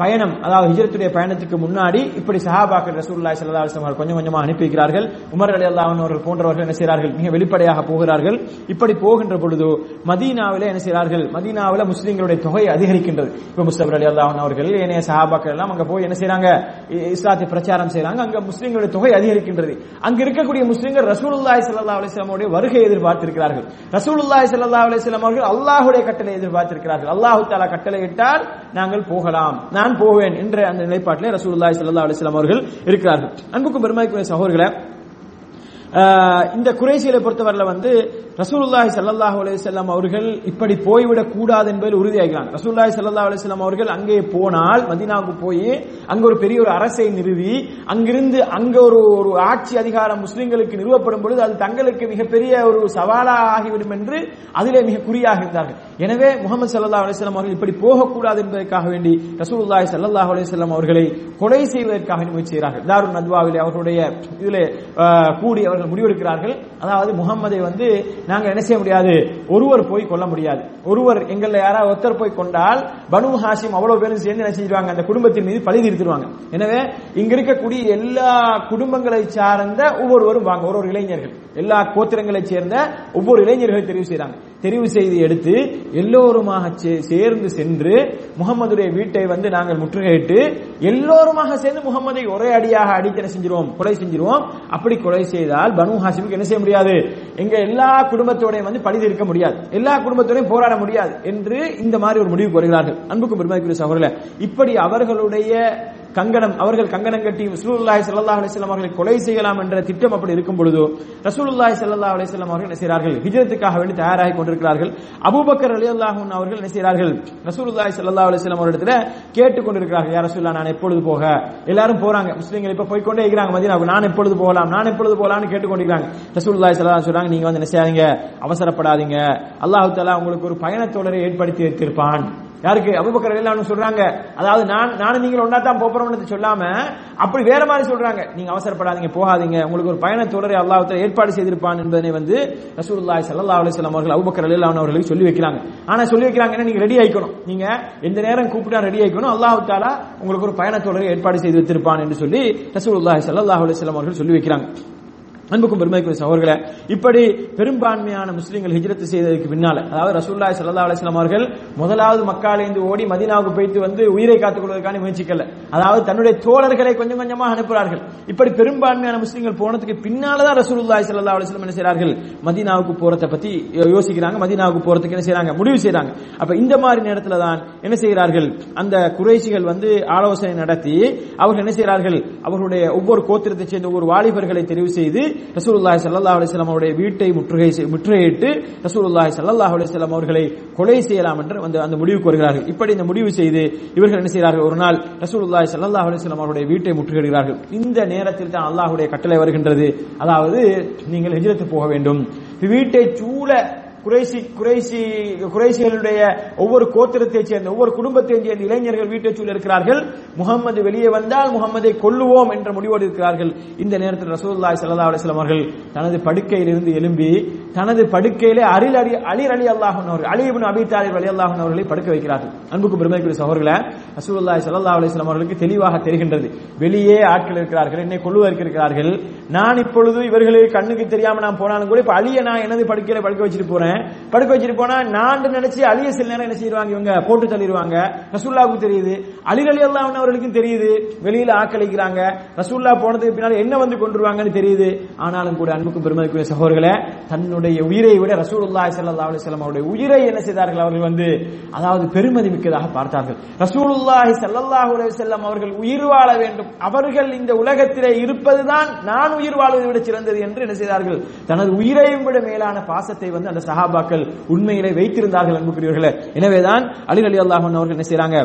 பயணம் அதாவது ஹிஜரத்துடைய பயணத்துக்கு முன்னாடி இப்படி சஹாபாக்கள் ரசூல்லாய் சல்லா அலைஹி அவர்கள் கொஞ்சம் கொஞ்சமாக அனுப்பி வைக்கிறார்கள் உமர் அலி அல்லாஹன் அவர்கள் போன்றவர்கள் என்ன செய்கிறார்கள்? மிக வெளிப்படையாக போகிறார்கள். இப்படி போகின்ற பொழுது மதீனாவில் என்ன செய்கிறார்கள்? மதீனாவில முஸ்லீம்களுடைய தொகை அதிகரிக்கின்றது. இப்போ முஸ்தபர் அலி அல்லாஹன் அவர்கள் ஏனைய சஹாபாக்கள் எல்லாம் அங்க போய் என்ன செய்கிறாங்க இஸ்லாத்தை பிரச்சாரம் செய்கிறாங்க அங்க முஸ்லீம்களுடைய தொகை அதிகரிக்கின்றது. அங்க இருக்கக்கூடிய முஸ்லீம்கள் ரசூலுல்லாய் சல்லா அலிஸ்லாமுடைய வருகை எதிர்பார்த்திருக்கிறார்கள். ரசூலுல்லாய் சல்லா அலிஸ்லாம் அவர்கள் அல்லாஹுடைய கட்டளை எதிர்பார்த்திருக்கிறார்கள். அல்லாஹ் தாலா கட்டளை இட்டால் நாங்கள் போகலாம். நான் போவேன் என்ற அந்த நிலைப்பாட்டிலே ரசூலுல்லாஹி சல்லா அலிஸ்லாம் அவர்கள் இருக்கிறார்கள். அன்புக்கும் பெருமாய்க்குரிய சகோதரர்களே ஆஹ் இந்த குறைசியலை பொறுத்தவரையில் வந்து ரசூலுல்லாஹி சல்லாஹ் அலையம் அவர்கள் இப்படி போய்விடக் கூடாது என்பதில் உறுதியாகிறாங்க ரசூல்லாஹி ஸல்லல்லாஹு அலைஹி அவர்கள் அங்கே போனால் மதீனாவுக்கு போய் அங்க ஒரு பெரிய ஒரு அரசை நிறுவி அங்கிருந்து அங்க ஒரு ஒரு ஆட்சி அதிகாரம் முஸ்லிம்களுக்கு நிறுவப்படும் பொழுது அது தங்களுக்கு மிகப்பெரிய ஒரு சவாலாக ஆகிவிடும் என்று அதிலே மிக குறியாக இருந்தார்கள். எனவே முகமது ஸல்லல்லாஹு அலைஹி அவர்கள் இப்படி போகக்கூடாது என்பதற்காக வேண்டி ரசூலுல்லாஹி சல்லாஹ் அலைஹி அவர்களை கொலை செய்வதற்காக முயற்சி செய்கிறார்கள் தாருன் நத்வாவிலே அவர்களுடைய இதிலே கூடி அவர்கள் முடிவெடுக்கிறார்கள். அதாவது முகம்மதை வந்து நாங்க என்ன செய்ய முடியாது? ஒருவர் போய் கொல்ல முடியாது. ஒருவர் எங்கள்ல யாராவது ஒருத்தர் போய் கொண்டால் பனு ஹாஷிம் அவ்வளவு பேரும் சேர்ந்து என்ன செஞ்சிருவாங்க? அந்த குடும்பத்தின் மீது பழி தீர்த்துருவாங்க எனவே இங்க இருக்கக்கூடிய எல்லா குடும்பங்களை சார்ந்த ஒவ்வொருவரும் வாங்க ஒரு ஒரு இளைஞர்கள். எல்லா கோத்திரங்களை சேர்ந்த ஒவ்வொரு இளைஞர்களை தெரிவு செய்றாங்க. தெரிவு செய்து எடுத்து எல்லோருமாக சே- சேர்ந்து சென்று முகமதுடைய வீட்டை வந்து நாங்கள் முற்றுகையிட்டு எல்லோருமாக சேர்ந்து முகமதை ஒரே அடியாக அடித்தன செஞ்சிருவோம் கொலை செஞ்சிருவோம். அப்படி கொலை செய்தால் பனு ஹாசிமுக்கு என்ன செய்ய முடியாது? எங்க எல்லா குடும்பத்தோடையும் வந்து பழி இருக்க முடியாது. எல்லா குடும்பத்தோடையும் போராட முடியாது என்று இந்த மாதிரி ஒரு முடிவுக்கு வருகிறார்கள் அன்புக்கும் பெருமாக்குரிய சகோதரர் இப்படி அவர்களுடைய கங்கணம் அவர்கள் கங்கணம் கட்டி ரசூலுல்லாஹி ஸல்லல்லாஹு அலைஹி வஸல்லம் அவர்களை கொலை செய்யலாம் என்ற திட்டம் அப்படி இருக்கும் பொழுது ரசூலுல்லாஹி ஸல்லல்லாஹு அலைஹி வஸல்லம் அவர்கள் என்ன செய்கிறார்கள்? ஹிஜ்ரத்துக்காக வேண்டி தயாராகி கொண்டிருக்கிறார்கள். அபூபக்கர் ரலியல்லாஹு அன்ஹு அவர்கள் என்ன செய்கிறார்கள்? ரசூலுல்லாஹி ஸல்லல்லாஹு அலைஹி வஸல்லம் அவரிடத்துல கேட்டுக் கொண்டிருக்கிறார்கள் யா ரசூலுல்லாஹ் நான் எப்பொழுது போக எல்லாரும் போறாங்க. முஸ்லிம்கள் இப்ப போய் கொண்டே இருக்கிறாங்க மதீனாவுக்கு. நான் எப்பொழுது போகலாம்? நான் எப்பொழுது போகலாம்னு கேட்டுக்கொண்டிருக்காங்க ரசூலுல்லாஹி ஸல்லல்லாஹு அலைஹி சொல்றாங்க நீங்க வந்து என்ன செய்யாதீங்க? அவசரப்படாதீங்க. அல்லாஹ் தஆலா உங்களுக்கு ஒரு பயணத்தோடரை ஏற்படுத்தி வைத்திருப்பான். யாருக்கு? அபுபக்கர் ரலியல்லாஹு சொல்றாங்க. அதாவது நான் நானும் நீங்க ஒன்னா தான் போறோம்னு சொல்லாம அப்படி வேற மாதிரி சொல்றாங்க. நீங்க அவசரப்படாதீங்க போகாதீங்க. உங்களுக்கு ஒரு பயண தொடரை அல்லாஹ் ஏற்பாடு செய்திருப்பான் என்பதனை வந்து ரசூல்லாய் சல்லா அலிஸ்லாம் அவர்கள் அபுபக்கர் ரலியல்லாஹு அவர்களுக்கு சொல்லி வைக்கிறாங்க. ஆனா சொல்லி வைக்கிறாங்கன்னா நீங்க ரெடி ஆயிக்கணும். நீங்க எந்த நேரம் கூப்பிட்டா ரெடி ஆயிக்கணும். அல்லாஹ் உங்களுக்கு ஒரு பயண தொடரை ஏற்பாடு செய்து வைத்திருப்பான் என்று சொல்லி ரசூல்லாய் ஸல்லல்லாஹு அலிஸ்லாம் அவர்கள் சொல்லி வைக்கிறாங்க. அன்புக்கும் பெருமைக்கும் சகோதரர்களே இப்படி பெரும்பான்மையான முஸ்லீம்கள் ஹிஜ்ரத்து செய்ததற்கு பின்னால அதாவது ரசூல்லாய் சல்லா அலிஸ்லாம் அவர்கள் முதலாவது மக்காலேந்து ஓடி மதினாவுக்கு போயிட்டு வந்து உயிரை காத்துக் கொள்வதற்கான முயற்சிக்கல. அதாவது தன்னுடைய தோழர்களை கொஞ்சம் கொஞ்சமாக அனுப்புகிறார்கள். இப்படி பெரும்பான்மையான முஸ்லீம்கள் போனதுக்கு பின்னாலதான் ரசூல்லாய் சல்லா அலிஸ்லாம் என்ன செய்யறார்கள் மதீனாவுக்கு போறதை பத்தி யோசிக்கிறாங்க. மதீனாவுக்கு போறதுக்கு என்ன செய்யறாங்க முடிவு செய்யறாங்க அப்ப இந்த மாதிரி நேரத்துல தான் என்ன செய்கிறார்கள்? அந்த குறைஷிகள் வந்து ஆலோசனை நடத்தி அவர்கள் என்ன செய்கிறார்கள் அவர்களுடைய ஒவ்வொரு கோத்திரத்தை சேர்ந்த ஒவ்வொரு வாலிபர்களை தெரிவு செய்து ரசூலுல்லாஹி ஸல்லல்லாஹு அலைஹி வஸல்லம் அவருடைய வீட்டை முற்றுகை செய்- முற்றுகையிட்டு ரசூலுல்லாஹி ஸல்லல்லாஹு அலைஹி வஸல்லம் அவர்களை கொலை செய்யலாம் என்று வந்து அந்த முடிவுக்கு வருகிறார்கள். இப்படி இந்த முடிவு செய்து இவர்கள் என்ன செய்கிறார்கள்? ஒரு நாள் ரசூலுல்லாஹி ஸல்லல்லாஹு அலைஹி வஸல்லம் அவருடைய வீட்டை முற்றுகையிடுகிறார்கள். இந்த நேரத்தில் தான் அல்லாஹ்வுடைய கட்டளை வருகின்றது. அதாவது நீங்கள் ஹிஜ்ரத் போக வேண்டும். வீட்டை சூழ குறைசி குறைசி குறைசிகளுடைய ஒவ்வொரு கோத்திரத்தைச் சேர்ந்த ஒவ்வொரு குடும்பத்தையும் சேர்ந்த இளைஞர்கள் வீட்டை சூழ இருக்கிறார்கள். முகம்மது வெளியே வந்தால் முகம்மதை கொல்லுவோம் என்ற முடிவோடு இருக்கிறார்கள். இந்த நேரத்தில் ரசூலுல்லாஹி சல்லா அலைஹி அவர்கள் தனது படுக்கையிலிருந்து எழும்பி தனது படுக்கையிலே அரில் அலி அலி அலி அல்லாஹன் அவர்கள் அலிபின் இப்னு அபி அலி அல்லாஹன் அவர்களை படுக்க வைக்கிறார்கள். அன்புக்கு பெருமைக்குரிய சகோர்களை ரசூலுல்லாஹி சல்லா அலைஹி அவர்களுக்கு தெளிவாக தெரிகின்றது. வெளியே ஆட்கள் இருக்கிறார்கள் என்னை கொள்ளுவதற்கு இருக்கிறார்கள். நான் இப்பொழுது இவர்களுக்கு கண்ணுக்கு தெரியாம நான் போனாலும் கூட இப்ப அழிய நான் எனது படுக்கையில படுக்க வச்சுட்டு போறேன். படுக்க வச்சுட்டு போனா நான் நினைச்சு அழிய சில நேரம் என்ன செய்வாங்க இவங்க? போட்டு தள்ளிடுவாங்க. ரசூல்லாவுக்கு தெரியுது. அலி எல்லாம் அவர்களுக்கும் தெரியுது. வெளியில ஆக்களிக்கிறாங்க. ரசூல்லா போனதுக்கு பின்னால் என்ன வந்து கொண்டுருவாங்கன்னு தெரியுது. ஆனாலும் கூட அன்புக்கும் பெருமதிக்குரிய சகோதரர்களே தன்னுடைய உயிரை விட ரசூலுல்லாஹி சல்லா அலுவலம் அவருடைய உயிரை என்ன செய்தார்கள்? அவர்கள் வந்து அதாவது பெருமதி மிக்கதாக பார்த்தார்கள். ரசூலுல்லாஹி ஸல்லல்லாஹு அலைஹி வஸல்லம் அவர்கள் உயிர் வாழ வேண்டும். அவர்கள் இந்த உலகத்திலே இருப்பதுதான் நான் உயிர் வாழ்வதை விட சிறந்தது என்று என்ன செய்தார்கள்? தனது உயிரையும் விட மேலான பாசத்தை வந்து அந்த சகா சஹாபாக்கள் உண்மையிலே வைத்திருந்தார்கள் அன்புக்குரியவர்களே. எனவேதான் அலி அலி அல்லாஹன் அவர்கள் என்ன செய்யறாங்க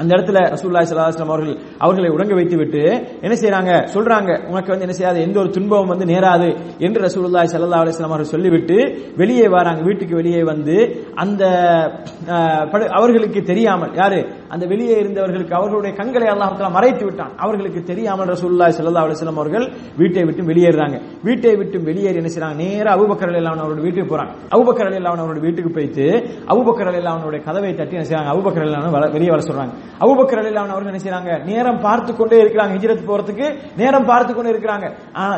அந்த இடத்துல ரசூலுல்லாஹி ஸல்லல்லாஹு அவர்கள் அவர்களை உடங்க வைத்து விட்டு என்ன செய்யறாங்க சொல்றாங்க உனக்கு வந்து என்ன செய்யாது? எந்த ஒரு துன்பமும் வந்து நேராது என்று ரசூலுல்லாஹி சல்லா அலிஸ்லாம் அவர்கள் சொல்லிவிட்டு வெளியே வராங்க. வீட்டுக்கு வெளியே வந்து அந்த அவர்களுக்கு தெரியாமல் யாரு? அந்த வெளியே இருந்தவர்களுக்கு அவர்களுடைய கண்களை அல்லாஹ் மறைத்து விட்டான். அவர்களுக்கு தெரியாமல் ரசூலுல்லாஹி சல்லா அலிஸ்லாம் அவர்கள் வீட்டை விட்டு வெளியேறாங்க வீட்டை விட்டு வெளியேறி என்ன செய்யறாங்க நேராக அபூபக்கர் ரலியல்லாஹு அவரோட வீட்டுக்கு போறாங்க. அபூபக்கர் ரலியல்லாஹு அவரோட வீட்டுக்கு போயிட்டு அபூபக்கர் ரலியல்லாஹு கதவை தட்டி என்ன செய்யறாங்க அபூபக்கர் ரலியல்லாஹு வர- வெளியே வர சொல்றாங்க. அபூபக்கர் ரலியல்லாஹு அவர்கள் என்ன நேரம் பார்த்து கொண்டே இருக்கிறாங்க ஹிஜ்ரத் போறதுக்கு நேரம் பார்த்து கொண்டே இருக்கிறாங்க.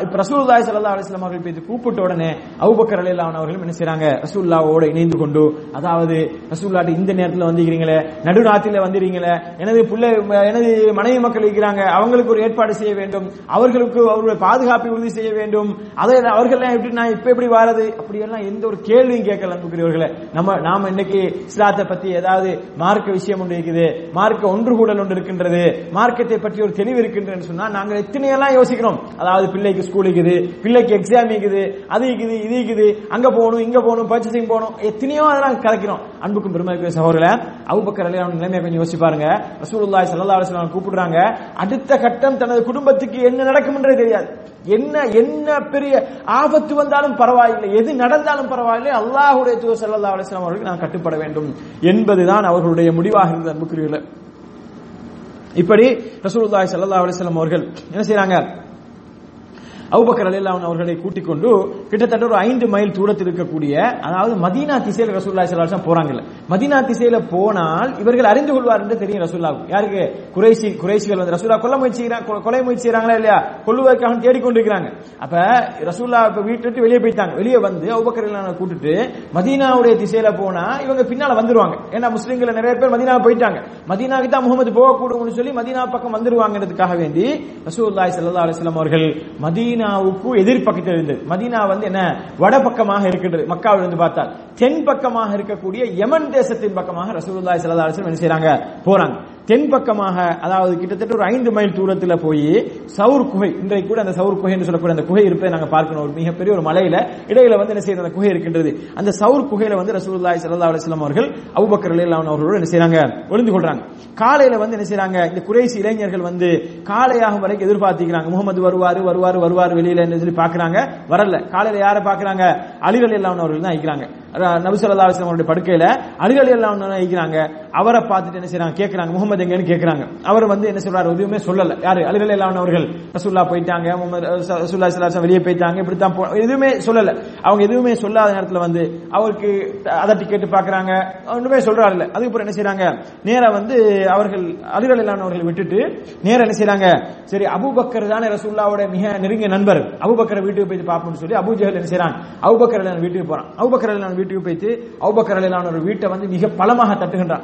இப்ப ரசூல்லாய் சல்லா அலிஸ்லாம் அவர்கள் பேசி கூப்பிட்ட உடனே அபூபக்கர் ரலியல்லாஹு அவர்கள் என்ன ரசூல்லாவோட இணைந்து கொண்டு அதாவது ரசூல்லாட்டு இந்த நேரத்தில் வந்தீங்களே நடுராத்திரில வந்தீங்களே எனது பிள்ளை எனது மனைவி மக்கள் இருக்கிறாங்க அவங்களுக்கு ஒரு ஏற்பாடு செய்ய வேண்டும் அவர்களுக்கு அவருடைய பாதுகாப்பை உறுதி செய்ய வேண்டும் அதை அவர்கள் எப்படி நான் இப்ப எப்படி வாரது அப்படியெல்லாம் எந்த ஒரு கேள்வியும் கேட்கல அன்புக்குரியவர்களே. நம்ம நாம இன்னைக்கு இஸ்லாத்தை பத்தி ஏதாவது மார்க்க விஷயம் ஒன்று இருக்குது. மார்க்க நமக்கு ஒன்று கூடல் ஒன்று இருக்கின்றது மார்க்கத்தை பற்றி ஒரு தெளிவு இருக்கின்றது சொன்னா நாங்கள் எத்தனையெல்லாம் யோசிக்கிறோம். அதாவது பிள்ளைக்கு ஸ்கூல் இருக்குது பிள்ளைக்கு எக்ஸாம் இருக்குது அது இருக்குது இது இருக்குது அங்க போகணும் இங்க போகணும் பர்ச்சேசிங் போகணும் எத்தனையோ அதெல்லாம் கலக்கிறோம். அன்புக்கும் பெருமைக்கு சகோதரர்களே அவுபக்கர் அலி அவன் நிலைமையை கொஞ்சம் யோசிச்சு பாருங்க. ரசூலுல்லாஹி ஸல்லல்லாஹு அலைஹி கூப்பிடுறாங்க அடுத்த கட்டம் தனது குடும்பத்துக்கு என்ன நடக்கும்ன்றே தெரியாது. என்ன என்ன பெரிய ஆபத்து வந்தாலும் பரவாயில்லை எது நடந்தாலும் பரவாயில்லை அல்லாஹுடைய தூர் சல்லா அலைஹி அவர்களுக்கு நான் கட்டுப்பட வேண்டும். என்பதுதான் அவர்களுடைய முடிவாக இருந்தது அன்புக்குரியவர்களே. இப்படி ரசூலுல்லாஹி ஸல்லல்லாஹு அலைஹி வஸல்லம் அவர்கள் என்ன செய்றாங்க? அவுபக்கர் அலில்லாஹ் அவர்களை கூட்டிக் கொண்டு கிட்டத்தட்ட ஒரு ஐந்து மைல் தூரத்தில் இருக்கக்கூடிய அதாவது மதீனா திசையில் ரசூல்லா சலாசம் போறாங்கல்ல. மதீனா திசையில போனால் இவர்கள் அறிந்து கொள்வார் என்று தெரியும் ரசூல்லாவுக்கு யாருக்கு? குறைசி குறைசிகள் வந்து ரசூல்லா கொல்ல முயற்சி கொலை முயற்சி செய்யறாங்களா இல்லையா? கொல்லுவதற்காக தேடிக்கொண்டிருக்கிறாங்க. அப்ப ரசூல்லா இப்ப வீட்டு விட்டு வெளியே போயிட்டாங்க. வெளியே வந்து அவுபக்கர் அலில்லாஹ் கூட்டிட்டு மதீனாவுடைய திசையில போனா இவங்க பின்னால வந்துருவாங்க. ஏன்னா முஸ்லீம்கள் நிறைய பேர் மதீனா போயிட்டாங்க. மதீனாக்கு தான் முகமது போகக்கூடும்னு சொல்லி மதீனா பக்கம் வந்துருவாங்கிறதுக்காக வேண்டி ரசூல்லாய் சல்லா அலிஸ்லாம் அவர்கள் அவர்கள் மதீனாவுக்கு எதிர்பக்கத்தில் இருந்தது. மதீனா வந்து என்ன? வட பக்கமாக இருக்கின்றது. மக்காவிலிருந்து பார்த்தால். தென் பக்கமாக இருக்கக்கூடிய யமன் தேசத்தின் பக்கமாக ரசூலுல்லாய் ஸல்லல்லாஹு அலைஹி என்ன செய்யறாங்க போறாங்க. தென் பக்கமாக அதாவது கிட்டத்தட்ட ஒரு ஐந்து மைல் தூரத்தில் போய் சவுர் குகை இன்றைக்கு கூட அந்த சவுர் குகை என்று சொல்லக்கூடிய அந்த குகை இருப்பதை நாங்கள் பார்க்கணும். ஒரு மிகப்பெரிய ஒரு மலையில இடையில வந்து என்ன செய்யறது? அந்த குகை இருக்கின்றது. அந்த சவுர் குகையில வந்து ரசூல்லாய் சல்லா அலிஸ்லாம் அவர்கள் அவுபக்கர் ரலியல்லாஹு அவர்களோடு என்ன செய்யறாங்க ஒளிந்து கொள்றாங்க. காலையில வந்து என்ன செய்யறாங்க இந்த குறைசி இளைஞர்கள் வந்து காலையாகும் வரைக்கும் எதிர்பார்த்திக்கிறாங்க. முகமது வருவாரு வருவாரு வருவாரு வெளியில என்ன சொல்லி பாக்குறாங்க வரல. காலையில யாரை பாக்குறாங்க அலி ரலியல்லாஹு அவர்கள் தான் ஐக்கிறாங்க நபிசல்லா ஸல்லல்லாஹு அவருடைய படுக்கையில அலி ரலியல்லாஹு அன்ஹு இருக்கிறாங்க அவரை பார்த்துட்டு என்ன செய்யறாங்க கேக்குறாங்க. முகமது எங்கன்னு கேக்குறாங்க. அவர் வந்து என்ன சொல்றாரு? எதுவுமே சொல்லல. யாரு? அலி ரலியல்லாஹு அவர்கள். ரசுல்லா போயிட்டாங்க. முகமது ரசூலுல்லாஹி ஸல்லல்லாஹு வெளியே போயிட்டாங்க. இப்படித்தான் போ- எதுவுமே சொல்லல. அவங்க எதுவுமே சொல்லாத நேரத்துல வந்து அவருக்கு அதட்டி கேட்டு பாக்குறாங்க. ஒண்ணுமே சொல்றாரு இல்ல. அதுக்கப்புறம் என்ன செய்யறாங்க நேரா வந்து அவர்கள் அலிரலிலான அவர்கள் விட்டுட்டு நேரா என்ன செய்யறாங்க சரி அபுபக்கர் தானே ரசூல்லாவோட மிக நெருங்கிய நண்பர். அபுபக்கரை வீட்டுக்கு போயிட்டு பார்ப்போம்னு சொல்லி அபூ ஜஹல் என்ன செய்றான்? அபுபக்கர் அலிலான வீட்டுக்கு போறான். அபுபக்கர் வீட்டுக்கு போயிட்டு அபூபக்கர் ஒரு வீட்டை வந்து மிக பலமாக தட்டுகின்றான்.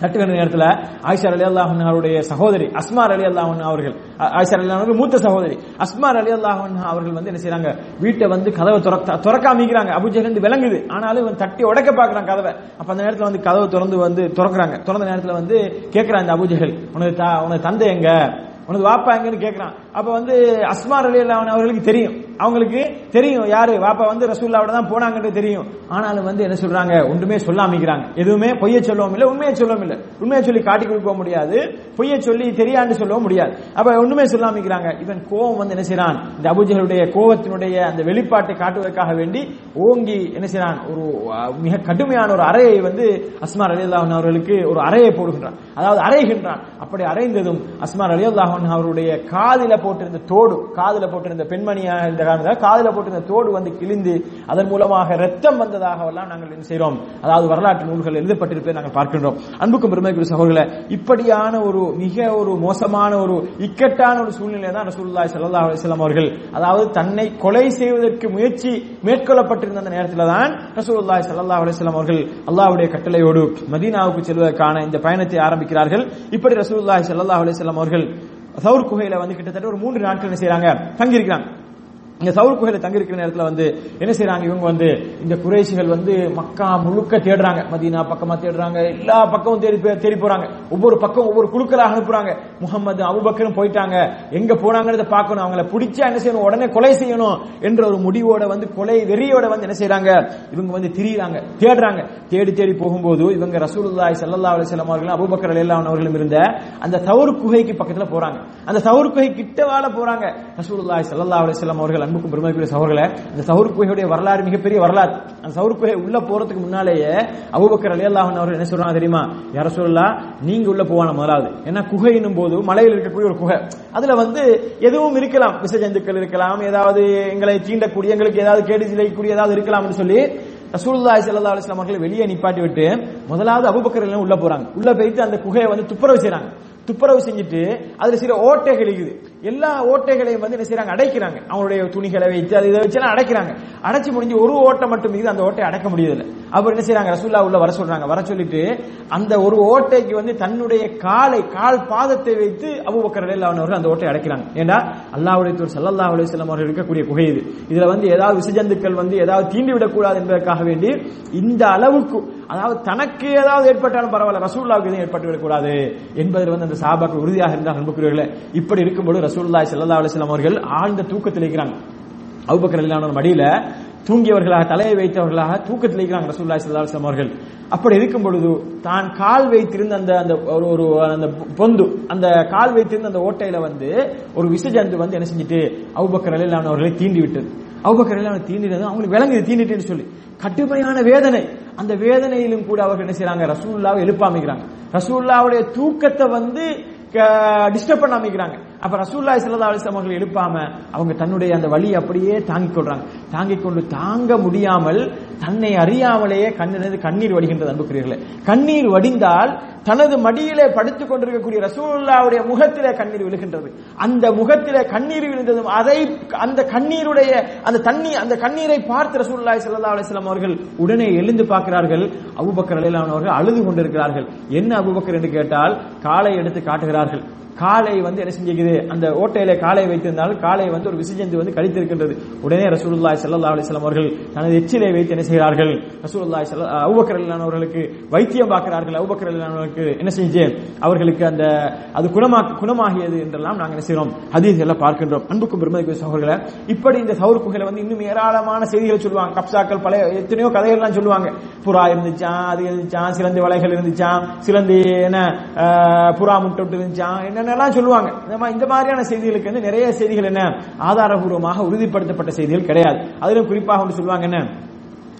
தட்டுகின்ற நேரத்தில் ஆயிஷா அலி அல்லாஹன் அவருடைய சகோதரி அஸ்மார் அலி அல்லாஹன் அவர்கள் அ- ஆயிஷா அலி அவர்கள் மூத்த சகோதரி அஸ்மார் அலி அல்லாஹன் அவர்கள் வந்து என்ன செய்யறாங்க வீட்டை வந்து கதவை துறக்க திறக்காமிக்கிறாங்க அபுஜஹல் இருந்து விளங்குது ஆனாலும் இவன் தட்டி உடைக்க பார்க்குறான் கதவை. அப்ப அந்த நேரத்தில் வந்து கதவை திறந்து வந்து திறக்கிறாங்க. திறந்த நேரத்தில் வந்து கேட்குறான் இந்த அபுஜஹல் உனது தா- உனது தந்தை எங்க? உனது வாப்பா எங்கன்னு கேக்குறான். அப்ப வந்து அஸ்மார் அலி அல்லாஹன் அவர்களுக்கு தெரியும். அவங்களுக்கு தெரியும் யாரு? வாப்பா வந்து ரசூல்லாவோட தான் போனாங்கன்னு தெரியும். ஆனாலும் வந்து என்ன சொல்றாங்க? ஒன்றுமே சொல்லாமிக்கிறாங்க எதுவுமே பொய்ய சொல்லவும் இல்லை உண்மையை சொல்லவும் இல்லை. உண்மையை சொல்லி காட்டி கொடுக்க முடியாது. பொய்ய சொல்லி தெரியான்னு சொல்லவும் முடியாது. அப்ப ஒண்ணுமே சொல்லாமிக்கிறாங்க இவன் கோவம் வந்து என்ன செய்யறான் இந்த அபுஜகளுடைய கோவத்தினுடைய அந்த வெளிப்பாட்டை காட்டுவதற்காக வேண்டி ஓங்கி என்ன செய்யறான் ஒரு மிக கடுமையான ஒரு அறையை வந்து அஸ்மார் அலி அல்லாஹன் அவர்களுக்கு ஒரு அறையை போடுகின்றான். அதாவது அறைகின்றான். அப்படி அறைந்ததும் அஸ்மார் அலி அல்லாஹன் அவருடைய காதில போட்டிருந்த தோடு காதில் போட்டிருந்த பெண்மணியாக இருந்த காரணத்தால் காதில் போட்டிருந்த தோடு வந்து கிழிந்து அதன் மூலமாக ரத்தம் வந்ததாக எல்லாம் நாங்கள் என்ன செய்கிறோம் அதாவது வரலாற்று நூல்கள் எழுதப்பட்டிருப்பதை நாங்கள் பார்க்கின்றோம். அன்புக்கும் பெருமைக்குரிய சகோதரர்களை இப்படியான ஒரு மிக ஒரு மோசமான ஒரு இக்கட்டான ஒரு சூழ்நிலை தான் ரசூல்லாய் சல்லா அலிஸ்லாம் அவர்கள் அதாவது தன்னை கொலை செய்வதற்கு முயற்சி மேற்கொள்ளப்பட்டிருந்த அந்த நேரத்தில் தான் ரசூல்லாய் சல்லா அலிஸ்லாம் அவர்கள் அல்லாவுடைய கட்டளையோடு மதீனாவுக்கு செல்வதற்கான இந்த பயணத்தை ஆரம்பிக்கிறார்கள். இப்படி ரசூல்லாய் சல்லா அலிஸ்லாம் அவர்கள் சவுர் குகையில வந்து கிட்டத்தட்ட ஒரு மூன்று நாட்கள் செய்யறாங்க தங்கியிருக்கிறாங்க. இந்த சவுல் குகையில தங்கியிருக்கிற நேரத்துல வந்து என்ன செய்யறாங்க இவங்க வந்து இந்த குறைசிகள் வந்து மக்கா முழுக்க தேடுறாங்க. மதீனா பக்கமா தேடுறாங்க. எல்லா பக்கமும் தேடி தேடி போறாங்க. ஒவ்வொரு பக்கம் ஒவ்வொரு குழுக்களாக அனுப்புறாங்க. முகமது அபுபக்கரும் போயிட்டாங்க. எங்க போனாங்கறத பார்க்கணும். அவங்கள பிடிச்சா என்ன செய்யணும்? உடனே கொலை செய்யணும் என்ற ஒரு முடிவோட வந்து கொலை வெறியோட வந்து என்ன செய்யறாங்க இவங்க வந்து திரியிறாங்க. தேடுறாங்க. தேடி தேடி போகும்போது இவங்க ரசூலுல்லாய் ஸல்லல்லாஹு அலைஹி வஸல்லம் அவர்களும் அபுபக்கர் ரலியல்லாஹு அவர்களும் இருந்த அந்த சவுர் குகைக்கு பக்கத்துல போறாங்க. அந்த சவுர் குகை கிட்ட வாழ போறாங்க. ரசூலுல்லாஹி ஸல்லல்லாஹு அலைஹி அவர்கள் அவர்கள் அன்புக்கும் பெருமைக்குரிய சகோதரர்களே இந்த சவுர் குகையுடைய வரலாறு மிகப்பெரிய வரலாறு. அந்த சவுர் குகை உள்ள போறதுக்கு முன்னாலேயே அபுபக்கர் அலி அன்ஹு அவர்கள் என்ன சொல்றாங்க தெரியுமா? யார சொல்லலாம் நீங்க உள்ள போவான முதலாவது? ஏன்னா குகையினும் போது மலையில் இருக்கக்கூடிய ஒரு குகை. அதுல வந்து எதுவும் இருக்கலாம். விசஜந்துக்கள் இருக்கலாம். ஏதாவது எங்களை தீண்டக்கூடிய எங்களுக்கு ஏதாவது கேடு செய்யக்கூடிய ஏதாவது இருக்கலாம்னு சொல்லி ரசூலுல்லாஹி ஸல்லல்லாஹு அலைஹி வஸல்லம் அவர்களை வெளியே நிப்பாட்டி விட்டு முதலாவது அபூபக்கர் எல்லாம் உள்ள போறாங்க. உள்ள போயிட்டு அந்த குகையை வந்து துப்புரவு செய்றாங்க. துப்புரவு செஞ்சுட்டு அதுல சில ஓட்டைகள் இருக்குது எல்லா ஓட்டைகளையும் வந்து என்ன செய்யறாங்க அடைக்கிறாங்க. அவங்களுடைய துணிகளை வைத்து அது இதை வச்சு அடைக்கிறாங்க. அடைச்சு முடிஞ்சு ஒரு ஓட்டை மட்டும் இது அந்த ஓட்டை அடைக்க முடியல அப்புறம் என்ன செய்யறாங்க ரசூல்லா உள்ள வர சொல்றாங்க. வர சொல்லிட்டு அந்த ஒரு ஓட்டைக்கு வந்து தன்னுடைய காலை கால் பாதத்தை வைத்து அபூபக்கர் அவர்கள் அந்த ஓட்டை அடைக்கிறாங்க. ஏண்டா? அல்லாவுடைய தூர் சல்லல்லா அலைஹி செல்லம் அவர்கள் இருக்கக்கூடிய குகை இது. இதுல வந்து ஏதாவது விசஜந்துக்கள் வந்து ஏதாவது தீண்டி விடக்கூடாது என்பதற்காக வேண்டி இந்த அளவுக்கு அதாவது தனக்கு ஏதாவது ஏற்பட்டாலும் பரவாயில்ல ரசூல்லாவுக்கு எதுவும் ஏற்பட்டு விடக்கூடாது என்பதில் வந்து அந்த சாபாக்கள் உறுதியாக இருந்தால் அன்புக்குரியவர்களே இப்படி இருக்கும்போது ரசூல்லாய் ஸல்லல்லாஹு அலிஸ்லாம் அவர்கள் ஆழ்ந்த தூக்கத்தில் இருக்கிறாங்க. அபூபக்கர் மடியில தூங்கியவர்களாக தலையை வைத்தவர்களாக தூக்கத்தில் இருக்கிறாங்க ரசூல்லாய் ஸல்லல்லாஹு அவர்கள். அப்படி இருக்கும் பொழுது தான் கால் வைத்திருந்த அந்த அந்த ஒரு ஒரு அந்த பொந்து அந்த கால் வைத்திருந்த அந்த ஓட்டையில வந்து ஒரு விசஜந்து வந்து என்ன செஞ்சுட்டு அபூபக்கர் அவர்களை தீண்டி விட்டது அபூபக்கர் ரலியல்லாஹு தீண்டினது அவங்களுக்கு விளங்குது தீண்டிட்டுன்னு சொல்லி. கடுமையான வேதனை. அந்த வேதனையிலும் கூட அவர்கள் என்ன செய்யறாங்க ரசூல்லாவை எழுப்பாமிக்கிறாங்க ரசூல்லாவுடைய தூக்கத்தை வந்து டிஸ்டர்ப் பண்ண அமைக்கிறாங்க அப்ப ரசூல்லா சல்லா அலிஸ்லாம் அவர்கள் எழுப்பாம அவங்க தன்னுடைய அந்த வழியை அப்படியே தாங்கிக் கொள்றாங்க. தாங்கிக் கொண்டு தாங்க முடியாமல் தன்னை அறியாமலேயே கண்ணிலிருந்து கண்ணீர் வடிகின்றது அன்புக்குரியர்களே கண்ணீர் வடிந்தால் தனது மடியிலே படுத்துக் கொண்டிருக்கக்கூடிய ரசூலுல்லாவுடைய முகத்திலே கண்ணீர் விழுகின்றது. அந்த முகத்திலே கண்ணீர் விழுந்ததும் அதை அந்த கண்ணீருடைய அந்த தண்ணி அந்த கண்ணீரை பார்த்து ரசூல்லாய் சல்லா அலிஸ்லாம் அவர்கள் உடனே எழுந்து பார்க்கிறார்கள். அபுபக்கர் அலிலான் அவர்கள் அழுது கொண்டிருக்கிறார்கள். என்ன அபுபக்கர் என்று கேட்டால் காலை எடுத்து காட்டுகிறார்கள். காலை வந்து என்ன செஞ்சுக்குது? அந்த ஓட்டையில காலை வைத்திருந்தால் காலை வந்து ஒரு விசைஜந்து வந்து கழித்திருக்கின்றது. உடனே ரசூலுல்லாய் சல்லா அலிஸ்லாம் அவர்கள் தனது எச்சிலை வைத்து என்ன செய்கிறார்கள்? ரசூலுல்லாய் ஸல்லல்லாஹு அபூபக்கர் அவர்களுக்கு வைத்தியம் பார்க்கிறார்கள். அவுபக்கர் அவர்களுக்கு என்ன செஞ்சு அவர்களுக்கு அந்த அது குணமா குணமாகியது என்றெல்லாம் நாங்கள் என்ன செய்கிறோம்? ஹதீஸ் எல்லாம் பார்க்கின்றோம். அன்புக்கும் பெருமதிக்கு சகோதரர்களை இப்படி இந்த சவுர் குகையில வந்து இன்னும் ஏராளமான செய்திகள் சொல்லுவாங்க. கப்சாக்கள் பழைய எத்தனையோ கதைகள்லாம் சொல்லுவாங்க. புறா இருந்துச்சான் அது இருந்துச்சான் சிலந்தி வலைகள் இருந்துச்சான் சிலந்தி என்ன புறா முட்டை இருந்துச்சான் என்னெல்லாம் சொல்லுவாங்க? இந்த இந்த மாதிரியான செய்திகளுக்கு வந்து நிறைய செய்திகள் என்ன? ஆதாரபூர்வமாக உறுதிப்படுத்தப்பட்ட செய்திகள் கிடையாது. அதிலும் குறிப்பாக ஒன்று சொல்லுவாங்க என்ன?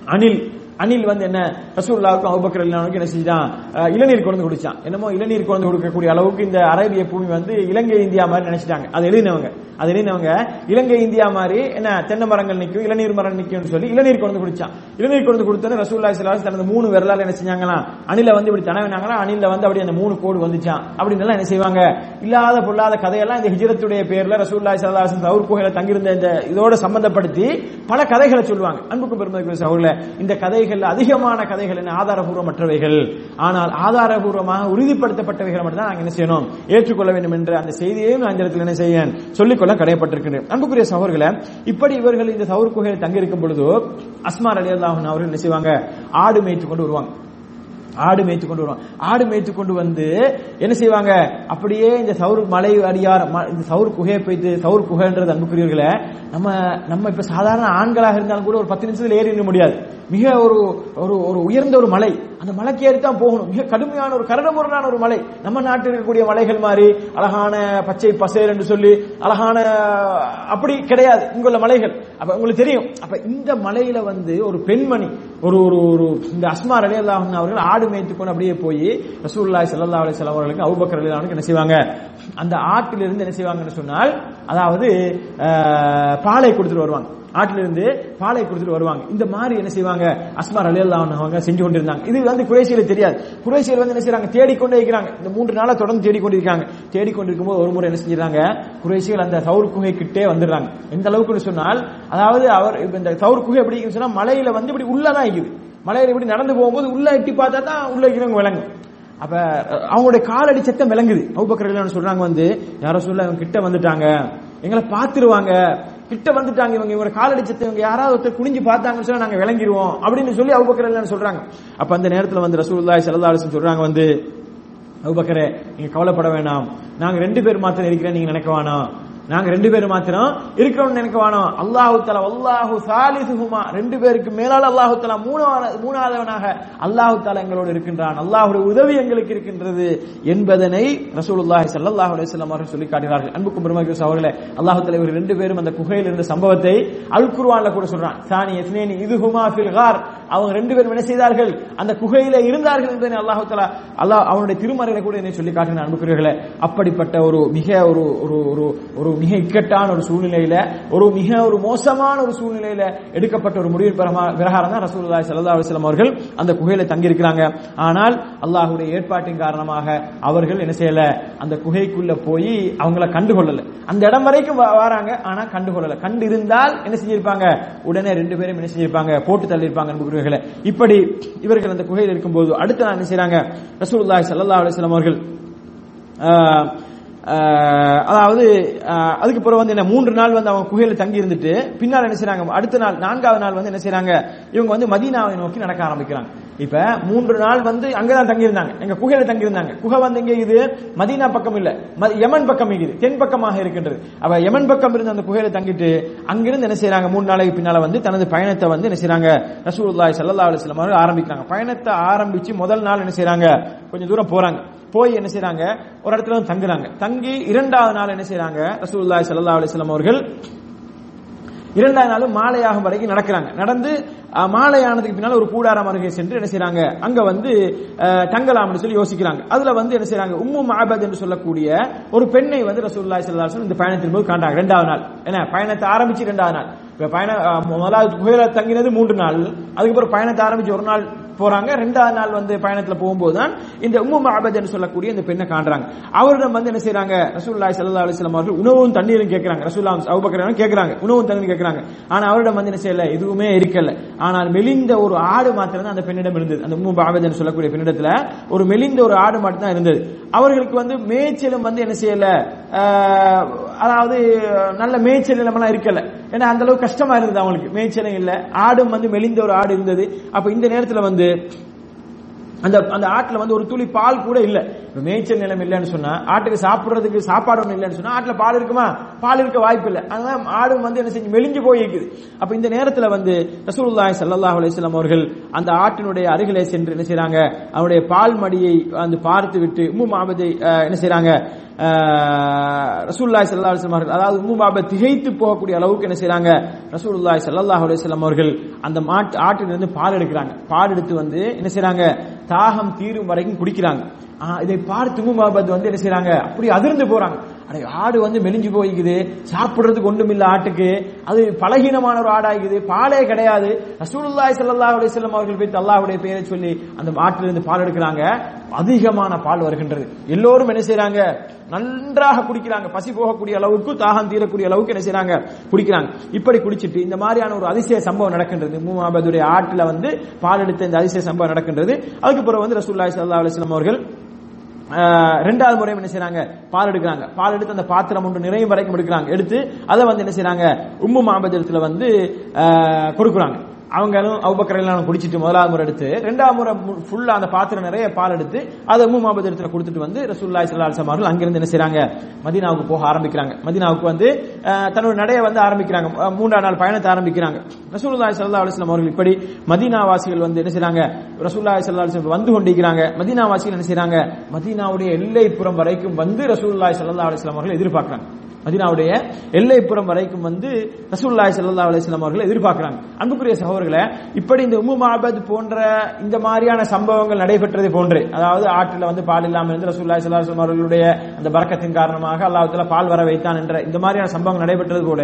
அணில் அணில் வந்து என்ன ரசூல்லாவுக்கும் அவுபக்கர் அல்லாவுக்கும் என்ன செஞ்சான்? இளநீர் குழந்தை குடிச்சான். என்னமோ இளநீர் குழந்தை கொடுக்கக்கூடிய அளவுக்கு இந்த அரேபிய பூமி வந்து இலங்கை இந்தியா மாதிரி நினைச்சிட்டாங்க. அது எழுதினவங்க. அது எழுதினவங்க இலங்கை இந்தியா மாதிரி என்ன தென்னை மரங்கள் நிற்கும் இளநீர் மரம் நிற்கும்னு சொல்லி இளநீர் குழந்தை குடிச்சான். இளநீர் குழந்தை கொடுத்தோன்னு ரசூல்லா சிலாஸ் தனது மூணு விரலால் என்ன செஞ்சாங்களா அணில வந்து இப்படி தனவினாங்களா அணில வந்து அப்படி அந்த மூணு கோடு வந்துச்சான் அப்படின்னு எல்லாம் என்ன செய்வாங்க? இல்லாத பொல்லாத கதையெல்லாம் இந்த ஹிஜரத்துடைய பேர்ல ரசூல்லா சலாஸ் தவுர் குகையில தங்கியிருந்த இந்த இதோட சம்பந்தப்படுத்தி பல கதைகளை சொல்லுவாங்க. அன்புக்கும் பெருமதிக்குரிய சகோதரர்களே இந்த கதைகள் அதிகமான கதைகள் என்ன? ஆதாரபூர்வமற்றவைகள். ஆனால் ஆதாரபூர்வமாக உறுதிப்படுத்தப்பட்டவைகளை மட்டும் தான் என்ன செய்யணும்? ஏற்றுக்கொள்ள வேண்டும் என்று அந்த செய்தியையும் நான் இந்த என்ன செய்ய சொல்லிக்கொள்ள கடையப்பட்டிருக்கிறேன் அன்புக்குரிய சகோர்களை இப்படி இவர்கள் இந்த சவுர் குகையில் தங்கியிருக்கும் பொழுது அஸ்மார் அலி அல்லாஹன் அவர்கள் என்ன செய்வாங்க? ஆடு மேய்த்து கொண்டு வருவாங்க. ஆடு மேய்த்து கொண்டு வருவாங்க ஆடு மேய்த்து கொண்டு வந்து என்ன செய்வாங்க? அப்படியே இந்த சவுர் மலை அடியார் இந்த சவுர் குகையை போய்த்து சவுர் குகைன்றது அன்புக்குரியவர்களே நம்ம நம்ம இப்ப சாதாரண ஆண்களாக இருந்தாலும் கூட ஒரு பத்து நிமிஷத்துல ஏறி நிற்க முடியாது. மிக ஒரு ஒரு ஒரு உயர்ந்த ஒரு மலை. அந்த மலைக்கு ஏறி தான் போகணும். மிக கடுமையான ஒரு கரடமுரடான ஒரு மலை. நம்ம நாட்டில் இருக்கக்கூடிய மலைகள் மாதிரி அழகான பச்சை பசேர் என்று சொல்லி அழகான அப்படி கிடையாது. இங்குள்ள மலைகள். அப்ப உங்களுக்கு தெரியும். அப்ப இந்த மலையில வந்து ஒரு பெண்மணி ஒரு ஒரு ஒரு இந்த அஸ்மா அலி அவர்கள் ஆடு மேய்த்து கொண்டு அப்படியே போய் ரசூல்லாய் சல்லா அலி சலாம் அவர்களுக்கு அவுபக்கர் அலி அவனுக்கு என்ன செய்வாங்க? அந்த ஆட்டிலிருந்து என்ன செய்வாங்கன்னு சொன்னால் அதாவது பாலை கொடுத்துட்டு வருவாங்க. ஆட்டிலிருந்து பாலை கொடுத்துட்டு வருவாங்க. இந்த மாதிரி என்ன செய்வாங்க? அஸ்மார் அலி அவங்க செஞ்சு கொண்டிருந்தாங்க. இது வந்து குரேசியில தெரியாது. குரேசியில் வந்து என்ன செய்யறாங்க தேடிக்கொண்டே இருக்கிறாங்க. இந்த மூன்று நாளா தொடர்ந்து தேடிக்கொண்டிருக்காங்க. தேடிக்கொண்டிருக்கும் போது ஒரு முறை என்ன செஞ்சாங்க குரேசியில் அந்த சவுர் குகை கிட்டே வந்துடுறாங்க. எந்த அளவுக்கு சொன்னால் அதாவது அவர் இந்த சவுர் குகை எப்படி சொன்னா மலையில வந்து இப்படி உள்ளதான் இருக்குது. மலையில இப்படி நடந்து போகும்போது உள்ள எட்டி பார்த்தா தான் உள்ள இருக்கிறவங்க விளங்கும். அப்ப அவங்களுடைய காலடி சத்தம் விளங்குது. அவுபக்கர் சொல்றாங்க வந்து யாரோ சொல்ல அவங்க கிட்ட வந்துட்டாங்க. எங்களை பார்த்துருவாங்க. கிட்ட வந்துட்டாங்க இவங்க இவங்க காலடி இவங்க யாராவது ஒருத்தர் குனிஞ்சு பார்த்தாங்கன்னு சொன்னா நாங்க விளங்கிடுவோம் அப்படின்னு சொல்லி அவுபக்கர் சொல்றாங்க. அப்ப அந்த நேரத்துல வந்து ரசூல்லாய் ஸல்லல்லாஹு அலைஹி சொல்றாங்க வந்து அவுபக்கரே நீங்க கவலைப்பட வேணாம். நாங்க ரெண்டு பேர் மாத்திரம் இருக்கிறேன் நீங்க நினைக்க வேணாம். நாங்க ரெண்டு பேரும் மாத்திரம் இருக்கணும்னு நினைக்க வேணும். அல்லாஹு தலா அல்லாஹு சாலிசுகுமா ரெண்டு பேருக்கு மேலால் அல்லாஹு தலா மூணாவது மூணாவதவனாக அல்லாஹு தலா எங்களோடு இருக்கின்றான். அல்லாஹுடைய உதவி எங்களுக்கு இருக்கின்றது என்பதனை ரசூலுல்லாஹி ஸல்லல்லாஹு அலைஹி வஸல்லம் அவர்கள் சொல்லி காட்டுகிறார்கள் அன்புக்கும் பெருமக்கள் அவர்களே அல்லாஹு தலா இவர் ரெண்டு பேரும் அந்த குகையில் இருந்த சம்பவத்தை அல் குர்வான்ல கூட சொல்றான். சானி எஸ்னேனி இதுஹுமா ஃபில் கார். அவங்க ரெண்டு பேரும் என்ன செய்தார்கள்? அந்த குகையில இருந்தார்கள் என்பதை அல்லாஹு தலா அல்லாஹ் அவனுடைய திருமறையில கூட என்னை சொல்லி காட்டின அன்புக்குரியவர்களே. அப்படிப்பட்ட ஒரு மிக ஒரு ஒரு ஒரு ஒரு மிக இக்கட்டான ஒரு சூழ்நிலையில ஒரு மிக ஒரு மோசமான ஒரு சூழ்நிலையில எடுக்கப்பட்ட ஒரு முடிவு பிரமா- பிரகாரம் தான் ரசூலுல்லாஹி சல்லா அலுவலம் அவர்கள் அந்த குகையில தங்கியிருக்கிறாங்க. ஆனால் அல்லாஹுடைய ஏற்பாட்டின் காரணமாக அவர்கள் என்ன செய்யல? அந்த குகைக்குள்ள போய் அவங்கள கண்டுகொள்ளல. அந்த இடம் வரைக்கும் வராங்க ஆனா கண்டுகொள்ளல. கண்டு இருந்தால் என்ன செஞ்சிருப்பாங்க? உடனே ரெண்டு பேரும் என்ன செஞ்சிருப்பாங்க? போட்டு தள்ளியிருப்பாங்க அன்புக்குரியவர்களே இப்படி இவர்கள் அந்த குகையில் இருக்கும்போது அடுத்த நாள் என்ன செய்யறாங்க ரசூலுல்லாஹி சல்லா அலிஸ்லாம் அவர்கள் அதாவது அதுக்கு பிறகு வந்து என்ன மூன்று நாள் வந்து அவங்க குகையில தங்கி இருந்துட்டு பின்னால் என்ன செய்யறாங்க அடுத்த நாள் நான்காவது நாள் வந்து என்ன செய்யறாங்க இவங்க வந்து மதீனாவை நோக்கி நடக்க ஆரம்பிக்கிறாங்க. இப்ப மூன்று நாள் வந்து அங்கதான் தங்கியிருந்தாங்க. எங்க குகையில தங்கியிருந்தாங்க. குகை வந்து எங்க இது மதீனா பக்கம் இல்ல. ம- யமன் பக்கம் இருக்குது. தென் பக்கமாக இருக்கின்றது. அவ யமன் பக்கம் இருந்து அந்த குகையில தங்கிட்டு அங்கிருந்து என்ன செய்யறாங்க மூணு நாளைக்கு பின்னால வந்து தனது பயணத்தை வந்து என்ன செய்யறாங்க ரசூல்லாய் சல்லா அலைஹி வஸல்லம் அவர்கள் ஆரம்பிக்கிறாங்க. பயணத்தை ஆரம்பிச்சு முதல் நாள் என்ன செய்யறாங்க கொஞ்சம் தூரம் போறாங்க. போய் என்ன செய்யறாங்க ஒரு இடத்துல வந்து தங்குறாங்க. தங்கி இரண்டாவது நாள் என்ன செய்யறாங்க ரசூல்லாய் சல்லா அலைஹி வஸல்லம் அவர்கள் இரண்டாவது நாள் மாலையாகும் வரைக்கும் நடக்கிறாங்க. நடந்து மாலையானதுக்கு பின்னால் ஒரு கூடாரம் அருகே சென்று என்ன செய்யறாங்க அங்க வந்து தங்கலாம்னு சொல்லி யோசிக்கிறாங்க. அதுல வந்து என்ன செய்யறாங்க உம்மு மாபத் என்று சொல்லக்கூடிய ஒரு பெண்ணை வந்து ரசூலுல்லாஹி சல்லாசன் இந்த பயணத்தின் போது காண்டாங்க ரெண்டாவது நாள். என்ன பயணத்தை ஆரம்பிச்சு ரெண்டாவது நாள். இப்ப பயணம் முதலாவது குகையில தங்கினது மூன்று நாள். அதுக்கப்புறம் பயணத்தை ஆரம்பிச்சு ஒரு நாள் போறாங்க. ரெண்டாவது நாள் வந்து பயணத்துல போகும்போது தான் இந்த உம்மு மஹபத் சொல்லக்கூடிய இந்த பெண்ணை காண்றாங்க. அவரிடம் வந்து என்ன செய்யறாங்க ரசூலுல்லாஹி சல்லா அலிஸ்லாம் அவர்கள் உணவும் தண்ணீரும் கேட்கறாங்க. ரசூல்லா அபூபக்கர் கேட்கறாங்க. உணவும் தண்ணீரும் கேட்கறாங்க. ஆனா அவரிடம் வந்து என்ன செய்யல? எதுவுமே இருக்கல. ஆனால் மெலிந்த ஒரு ஆடு மாத்திரம் தான் அந்த பெண்ணிடம் இருந்தது. அந்த உம்மு மஹபத் சொல்லக்கூடிய பெண்ணிடத்துல ஒரு மெலிந்த ஒரு ஆடு மட்டும் தான் இருந்தது. அவர்களுக்கு வந்து மேய்ச்சலும் வந்து என்ன செய்யல? அதாவது நல்ல மேய்ச்சல் நிலமெல்லாம் இருக்கல. ஏன்னா அந்த அளவுக்கு கஷ்டமா இருந்தது அவங்களுக்கு. மேய்ச்சலும் இல்ல. ஆடும் வந்து மெலிந்த ஒரு ஆடு இருந்தது. அப்ப இந்த நேரத்துல வந்து அந்த அந்த ஆட்டில் வந்து ஒரு துளி பால் கூட இல்ல. இப்ப மேய்ச்சல் நிலம் இல்லைன்னு சொன்னா ஆட்டுக்கு சாப்பிடுறதுக்கு சாப்பாடு ஒண்ணு இல்லைன்னு சொன்னா ஆட்டுல பால் இருக்குமா? பால் இருக்க வாய்ப்பு இல்லை. அதனால ஆடும் வந்து என்ன செஞ்சு மெலிஞ்சு போயிருக்குது. அப்ப இந்த நேரத்துல வந்து ரசூலுல்லாஹி சல்லாஹ் அலிஸ்லாம் அவர்கள் அந்த ஆட்டினுடைய அருகிலே சென்று என்ன செய்யறாங்க அவனுடைய பால் மடியை வந்து பார்த்து விட்டு உம்மு மாபதை என்ன செய்யறாங்க ரசூல்லாய் சல்லா அலிஸ்லாம் அவர்கள் அதாவது உம்மு மாபத் திகைத்து போகக்கூடிய அளவுக்கு என்ன செய்யறாங்க ரசூல்லாய் சல்லாஹ் அலிஸ்லாம் அவர்கள் அந்த மாட்டு ஆட்டிலிருந்து பால் எடுக்கிறாங்க. பால் எடுத்து வந்து என்ன செய்யறாங்க தாகம் தீரும் வரைக்கும் குடிக்கிறாங்க. இதை பார்த்து உம்முமாபத் வந்து என்ன செய்யறாங்க அப்படி அதிர்ந்து போறாங்க. அடே ஆடு வந்து மெலிஞ்சு போய்க்குது. சாப்பிடுறதுக்கு ஒன்றும் இல்லை ஆட்டுக்கு. அது பலகீனமான ஒரு ஆடாகுது. பாலே கிடையாது. ரசூலுல்லாய் ஸல்லல்லாஹு அலிஸ்லாம் அவர்கள் போய் அல்லாஹுடைய பெயரை சொல்லி அந்த மாட்டிலிருந்து பால் எடுக்கிறாங்க. அதிகமான பால் வருகின்றது. எல்லோரும் என்ன செய்யறாங்க நன்றாக குடிக்கிறாங்க. பசி போகக்கூடிய அளவுக்கு தாகம் தீரக்கூடிய அளவுக்கு என்ன செய்யறாங்க குடிக்கிறாங்க. இப்படி குடிச்சிட்டு இந்த மாதிரியான ஒரு அதிசய சம்பவம் நடக்கின்றது. மூமாபதுடைய ஆட்டில் வந்து பால் எடுத்த இந்த அதிசய சம்பவம் நடக்கின்றது. அதுக்கு பிறகு வந்து ரசூல்லாய் ஸல்லல்லாஹு அலிஸ்லாம் அவர்கள் ரெண்டாவது முறையும் என்ன செய்யறாங்க பால் எடுக்கிறாங்க. பால் எடுத்து அந்த பாத்திரம் ஒன்று நிறையும் வரைக்கும் எடுக்கிறாங்க. எடுத்து அதை வந்து என்ன செய்யறாங்க உம்மு மாபதத்துல வந்து கொடுக்குறாங்க. அவங்களும் அவுபக்கர் குடிச்சிட்டு முதலாவது முறை எடுத்து ரெண்டாவது முறை ஃபுல்லா அந்த பாத்திரம் நிறைய பால் எடுத்து அதை உம்மு மாபத் இடத்துல கொடுத்துட்டு வந்து ரசூல்லாய் சல்லா அலிசம் அவர்கள் அங்கிருந்து என்ன செய்யறாங்க மதீனாவுக்கு போக ஆரம்பிக்கிறாங்க. மதீனாவுக்கு வந்து தன்னுடைய தன்னோட நடைய வந்து ஆரம்பிக்கிறாங்க. மூன்றாம் நாள் பயணத்தை ஆரம்பிக்கிறாங்க. ரசூல்லாய் சல்லா அலிஸ்லாம் அவர்கள் இப்படி மதீனா வாசிகள் வந்து என்ன செய்யறாங்க ரசூல்லாய் சல்லா அலிஸ்லாம் வந்து கொண்டிருக்கிறாங்க. மதினாவாசிகள் என்ன செய்யறாங்க மதீனாவுடைய எல்லைப்புறம் வரைக்கும் வந்து ரசூல்லாய் சல்லா அலிஸ்லாம் அவர்கள் எதிர்பார்க்கிறாங்க. மதினாவுடைய எல்லைப்புறம் வரைக்கும் வந்து ரசூல்லாய் சல்லா அலிஸ்லாம் அவர்களை எதிர்பார்க்கிறாங்க. அன்புக்குரிய சகோதரர்களை இப்படி இந்த உம்மு மாபத் போன்ற இந்த மாதிரியான சம்பவங்கள் நடைபெற்றது போன்று அதாவது ஆற்றில் வந்து பால் இல்லாமல் இருந்து ரசூல்லாய் ஸல்லல்லாஹு அலைஹி அவர்களுடைய அந்த பறக்கத்தின் காரணமாக அல்லாஹ் பால் வர வைத்தான் என்ற இந்த மாதிரியான சம்பவங்கள் நடைபெற்றது கூட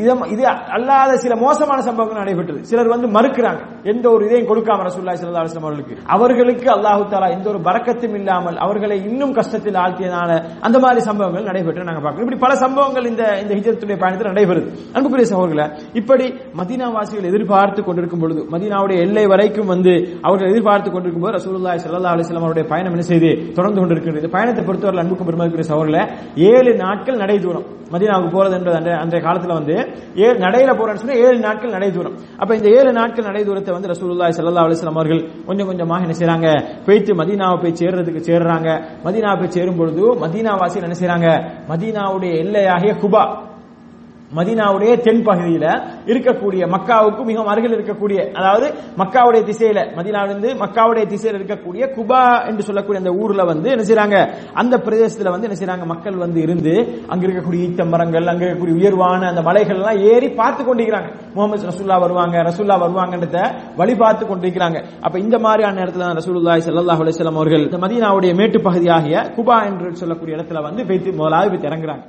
இது இது அல்லாத சில மோசமான சம்பவங்கள் நடைபெற்றது. சிலர் வந்து மறுக்கிறாங்க. எந்த ஒரு இதையும் கொடுக்காம ரசூல்லா ஸல்லல்லாஹு அலைஹி அவர்களுக்கு. அவர்களுக்கு அல்லாஹு தாலா எந்த ஒரு பறக்கத்தும் இல்லாமல் அவர்களை இன்னும் கஷ்டத்தில் ஆழ்த்தியதான அந்த மாதிரி சம்பவங்கள் நடைபெற்று நாங்கள் பார்க்கிறோம். இப்படி பல சம்பவங்கள் இந்த இந்த ஹிஜத்துடைய பயணத்தில் நடைபெறுது. அன்புக்குரிய சகோதரர்களே இப்படி மதீனா வாசிகள் எதிர்பார்த்து கொண்டிருக்கும் பொழுது மதீனாவுடைய எல்லை வரைக்கும் வந்து அவர்கள் எதிர்பார்த்து கொண்டிருக்கும் போது ரசூல்லா சல்லா அலைஹி அவருடைய பயணம் என்ன செய்து தொடர்ந்து கொண்டிருக்கிறது. இந்த பயணத்தை பொறுத்தவரை அன்புக்கும் பெருமதிக்குரிய சகோதரர்களே ஏழு நாட்கள் நடை தூரம் மதீனாவுக்கு போறது என்பது அன்றைய காலத்தில் வந்து ஏழு நடையில போறேன்னு சொன்னா ஏழு நாட்கள் நடை தூரம் அப்ப இந்த ஏழு நாட்கள் நடை தூரத்தை வந்து ரசூலுல்லாய் சல்லா அலிஸ்லாம் அவர்கள் கொஞ்சம் கொஞ்சமாக என்ன செய்றாங்க? போயிட்டு மதீனாவை போய் சேர்றதுக்கு சேர்றாங்க. மதீனா போய் சேரும் பொழுது மதீனா வாசிகள் என்ன செய்றாங்க? மதீனாவுடைய எல்லையாகிய குபா மதினாவுடைய தென் பகுதியில இருக்கக்கூடிய மக்காவுக்கு மிகவும் அருகில் இருக்கக்கூடிய அதாவது மக்காவுடைய திசையில மதினாவிலிருந்து மக்காவுடைய திசையில இருக்கக்கூடிய குபா என்று சொல்லக்கூடிய அந்த ஊர்ல வந்து என்ன செய்யறாங்க அந்த பிரதேசத்துல வந்து என்ன செய்யறாங்க மக்கள் வந்து இருந்து அங்க இருக்கக்கூடிய ஈத்த மரங்கள் அங்க இருக்கக்கூடிய உயர்வான அந்த மலைகள் எல்லாம் ஏறி பார்த்து கொண்டிருக்கிறாங்க. முகமது ரசூல்லா வருவாங்க ரசூல்லா வருவாங்கன்றத வழி பார்த்து கொண்டிருக்கிறாங்க. அப்ப இந்த மாதிரியான இடத்துல தான் ரசூலுல்லாஹி ஸல்லல்லாஹு அவர்கள் இந்த மதீனாவுடைய மேட்டு பகுதியாகிய குபா என்று சொல்லக்கூடிய இடத்துல வந்து போய்த்து முதலாவது போய் இறங்குறாங்க.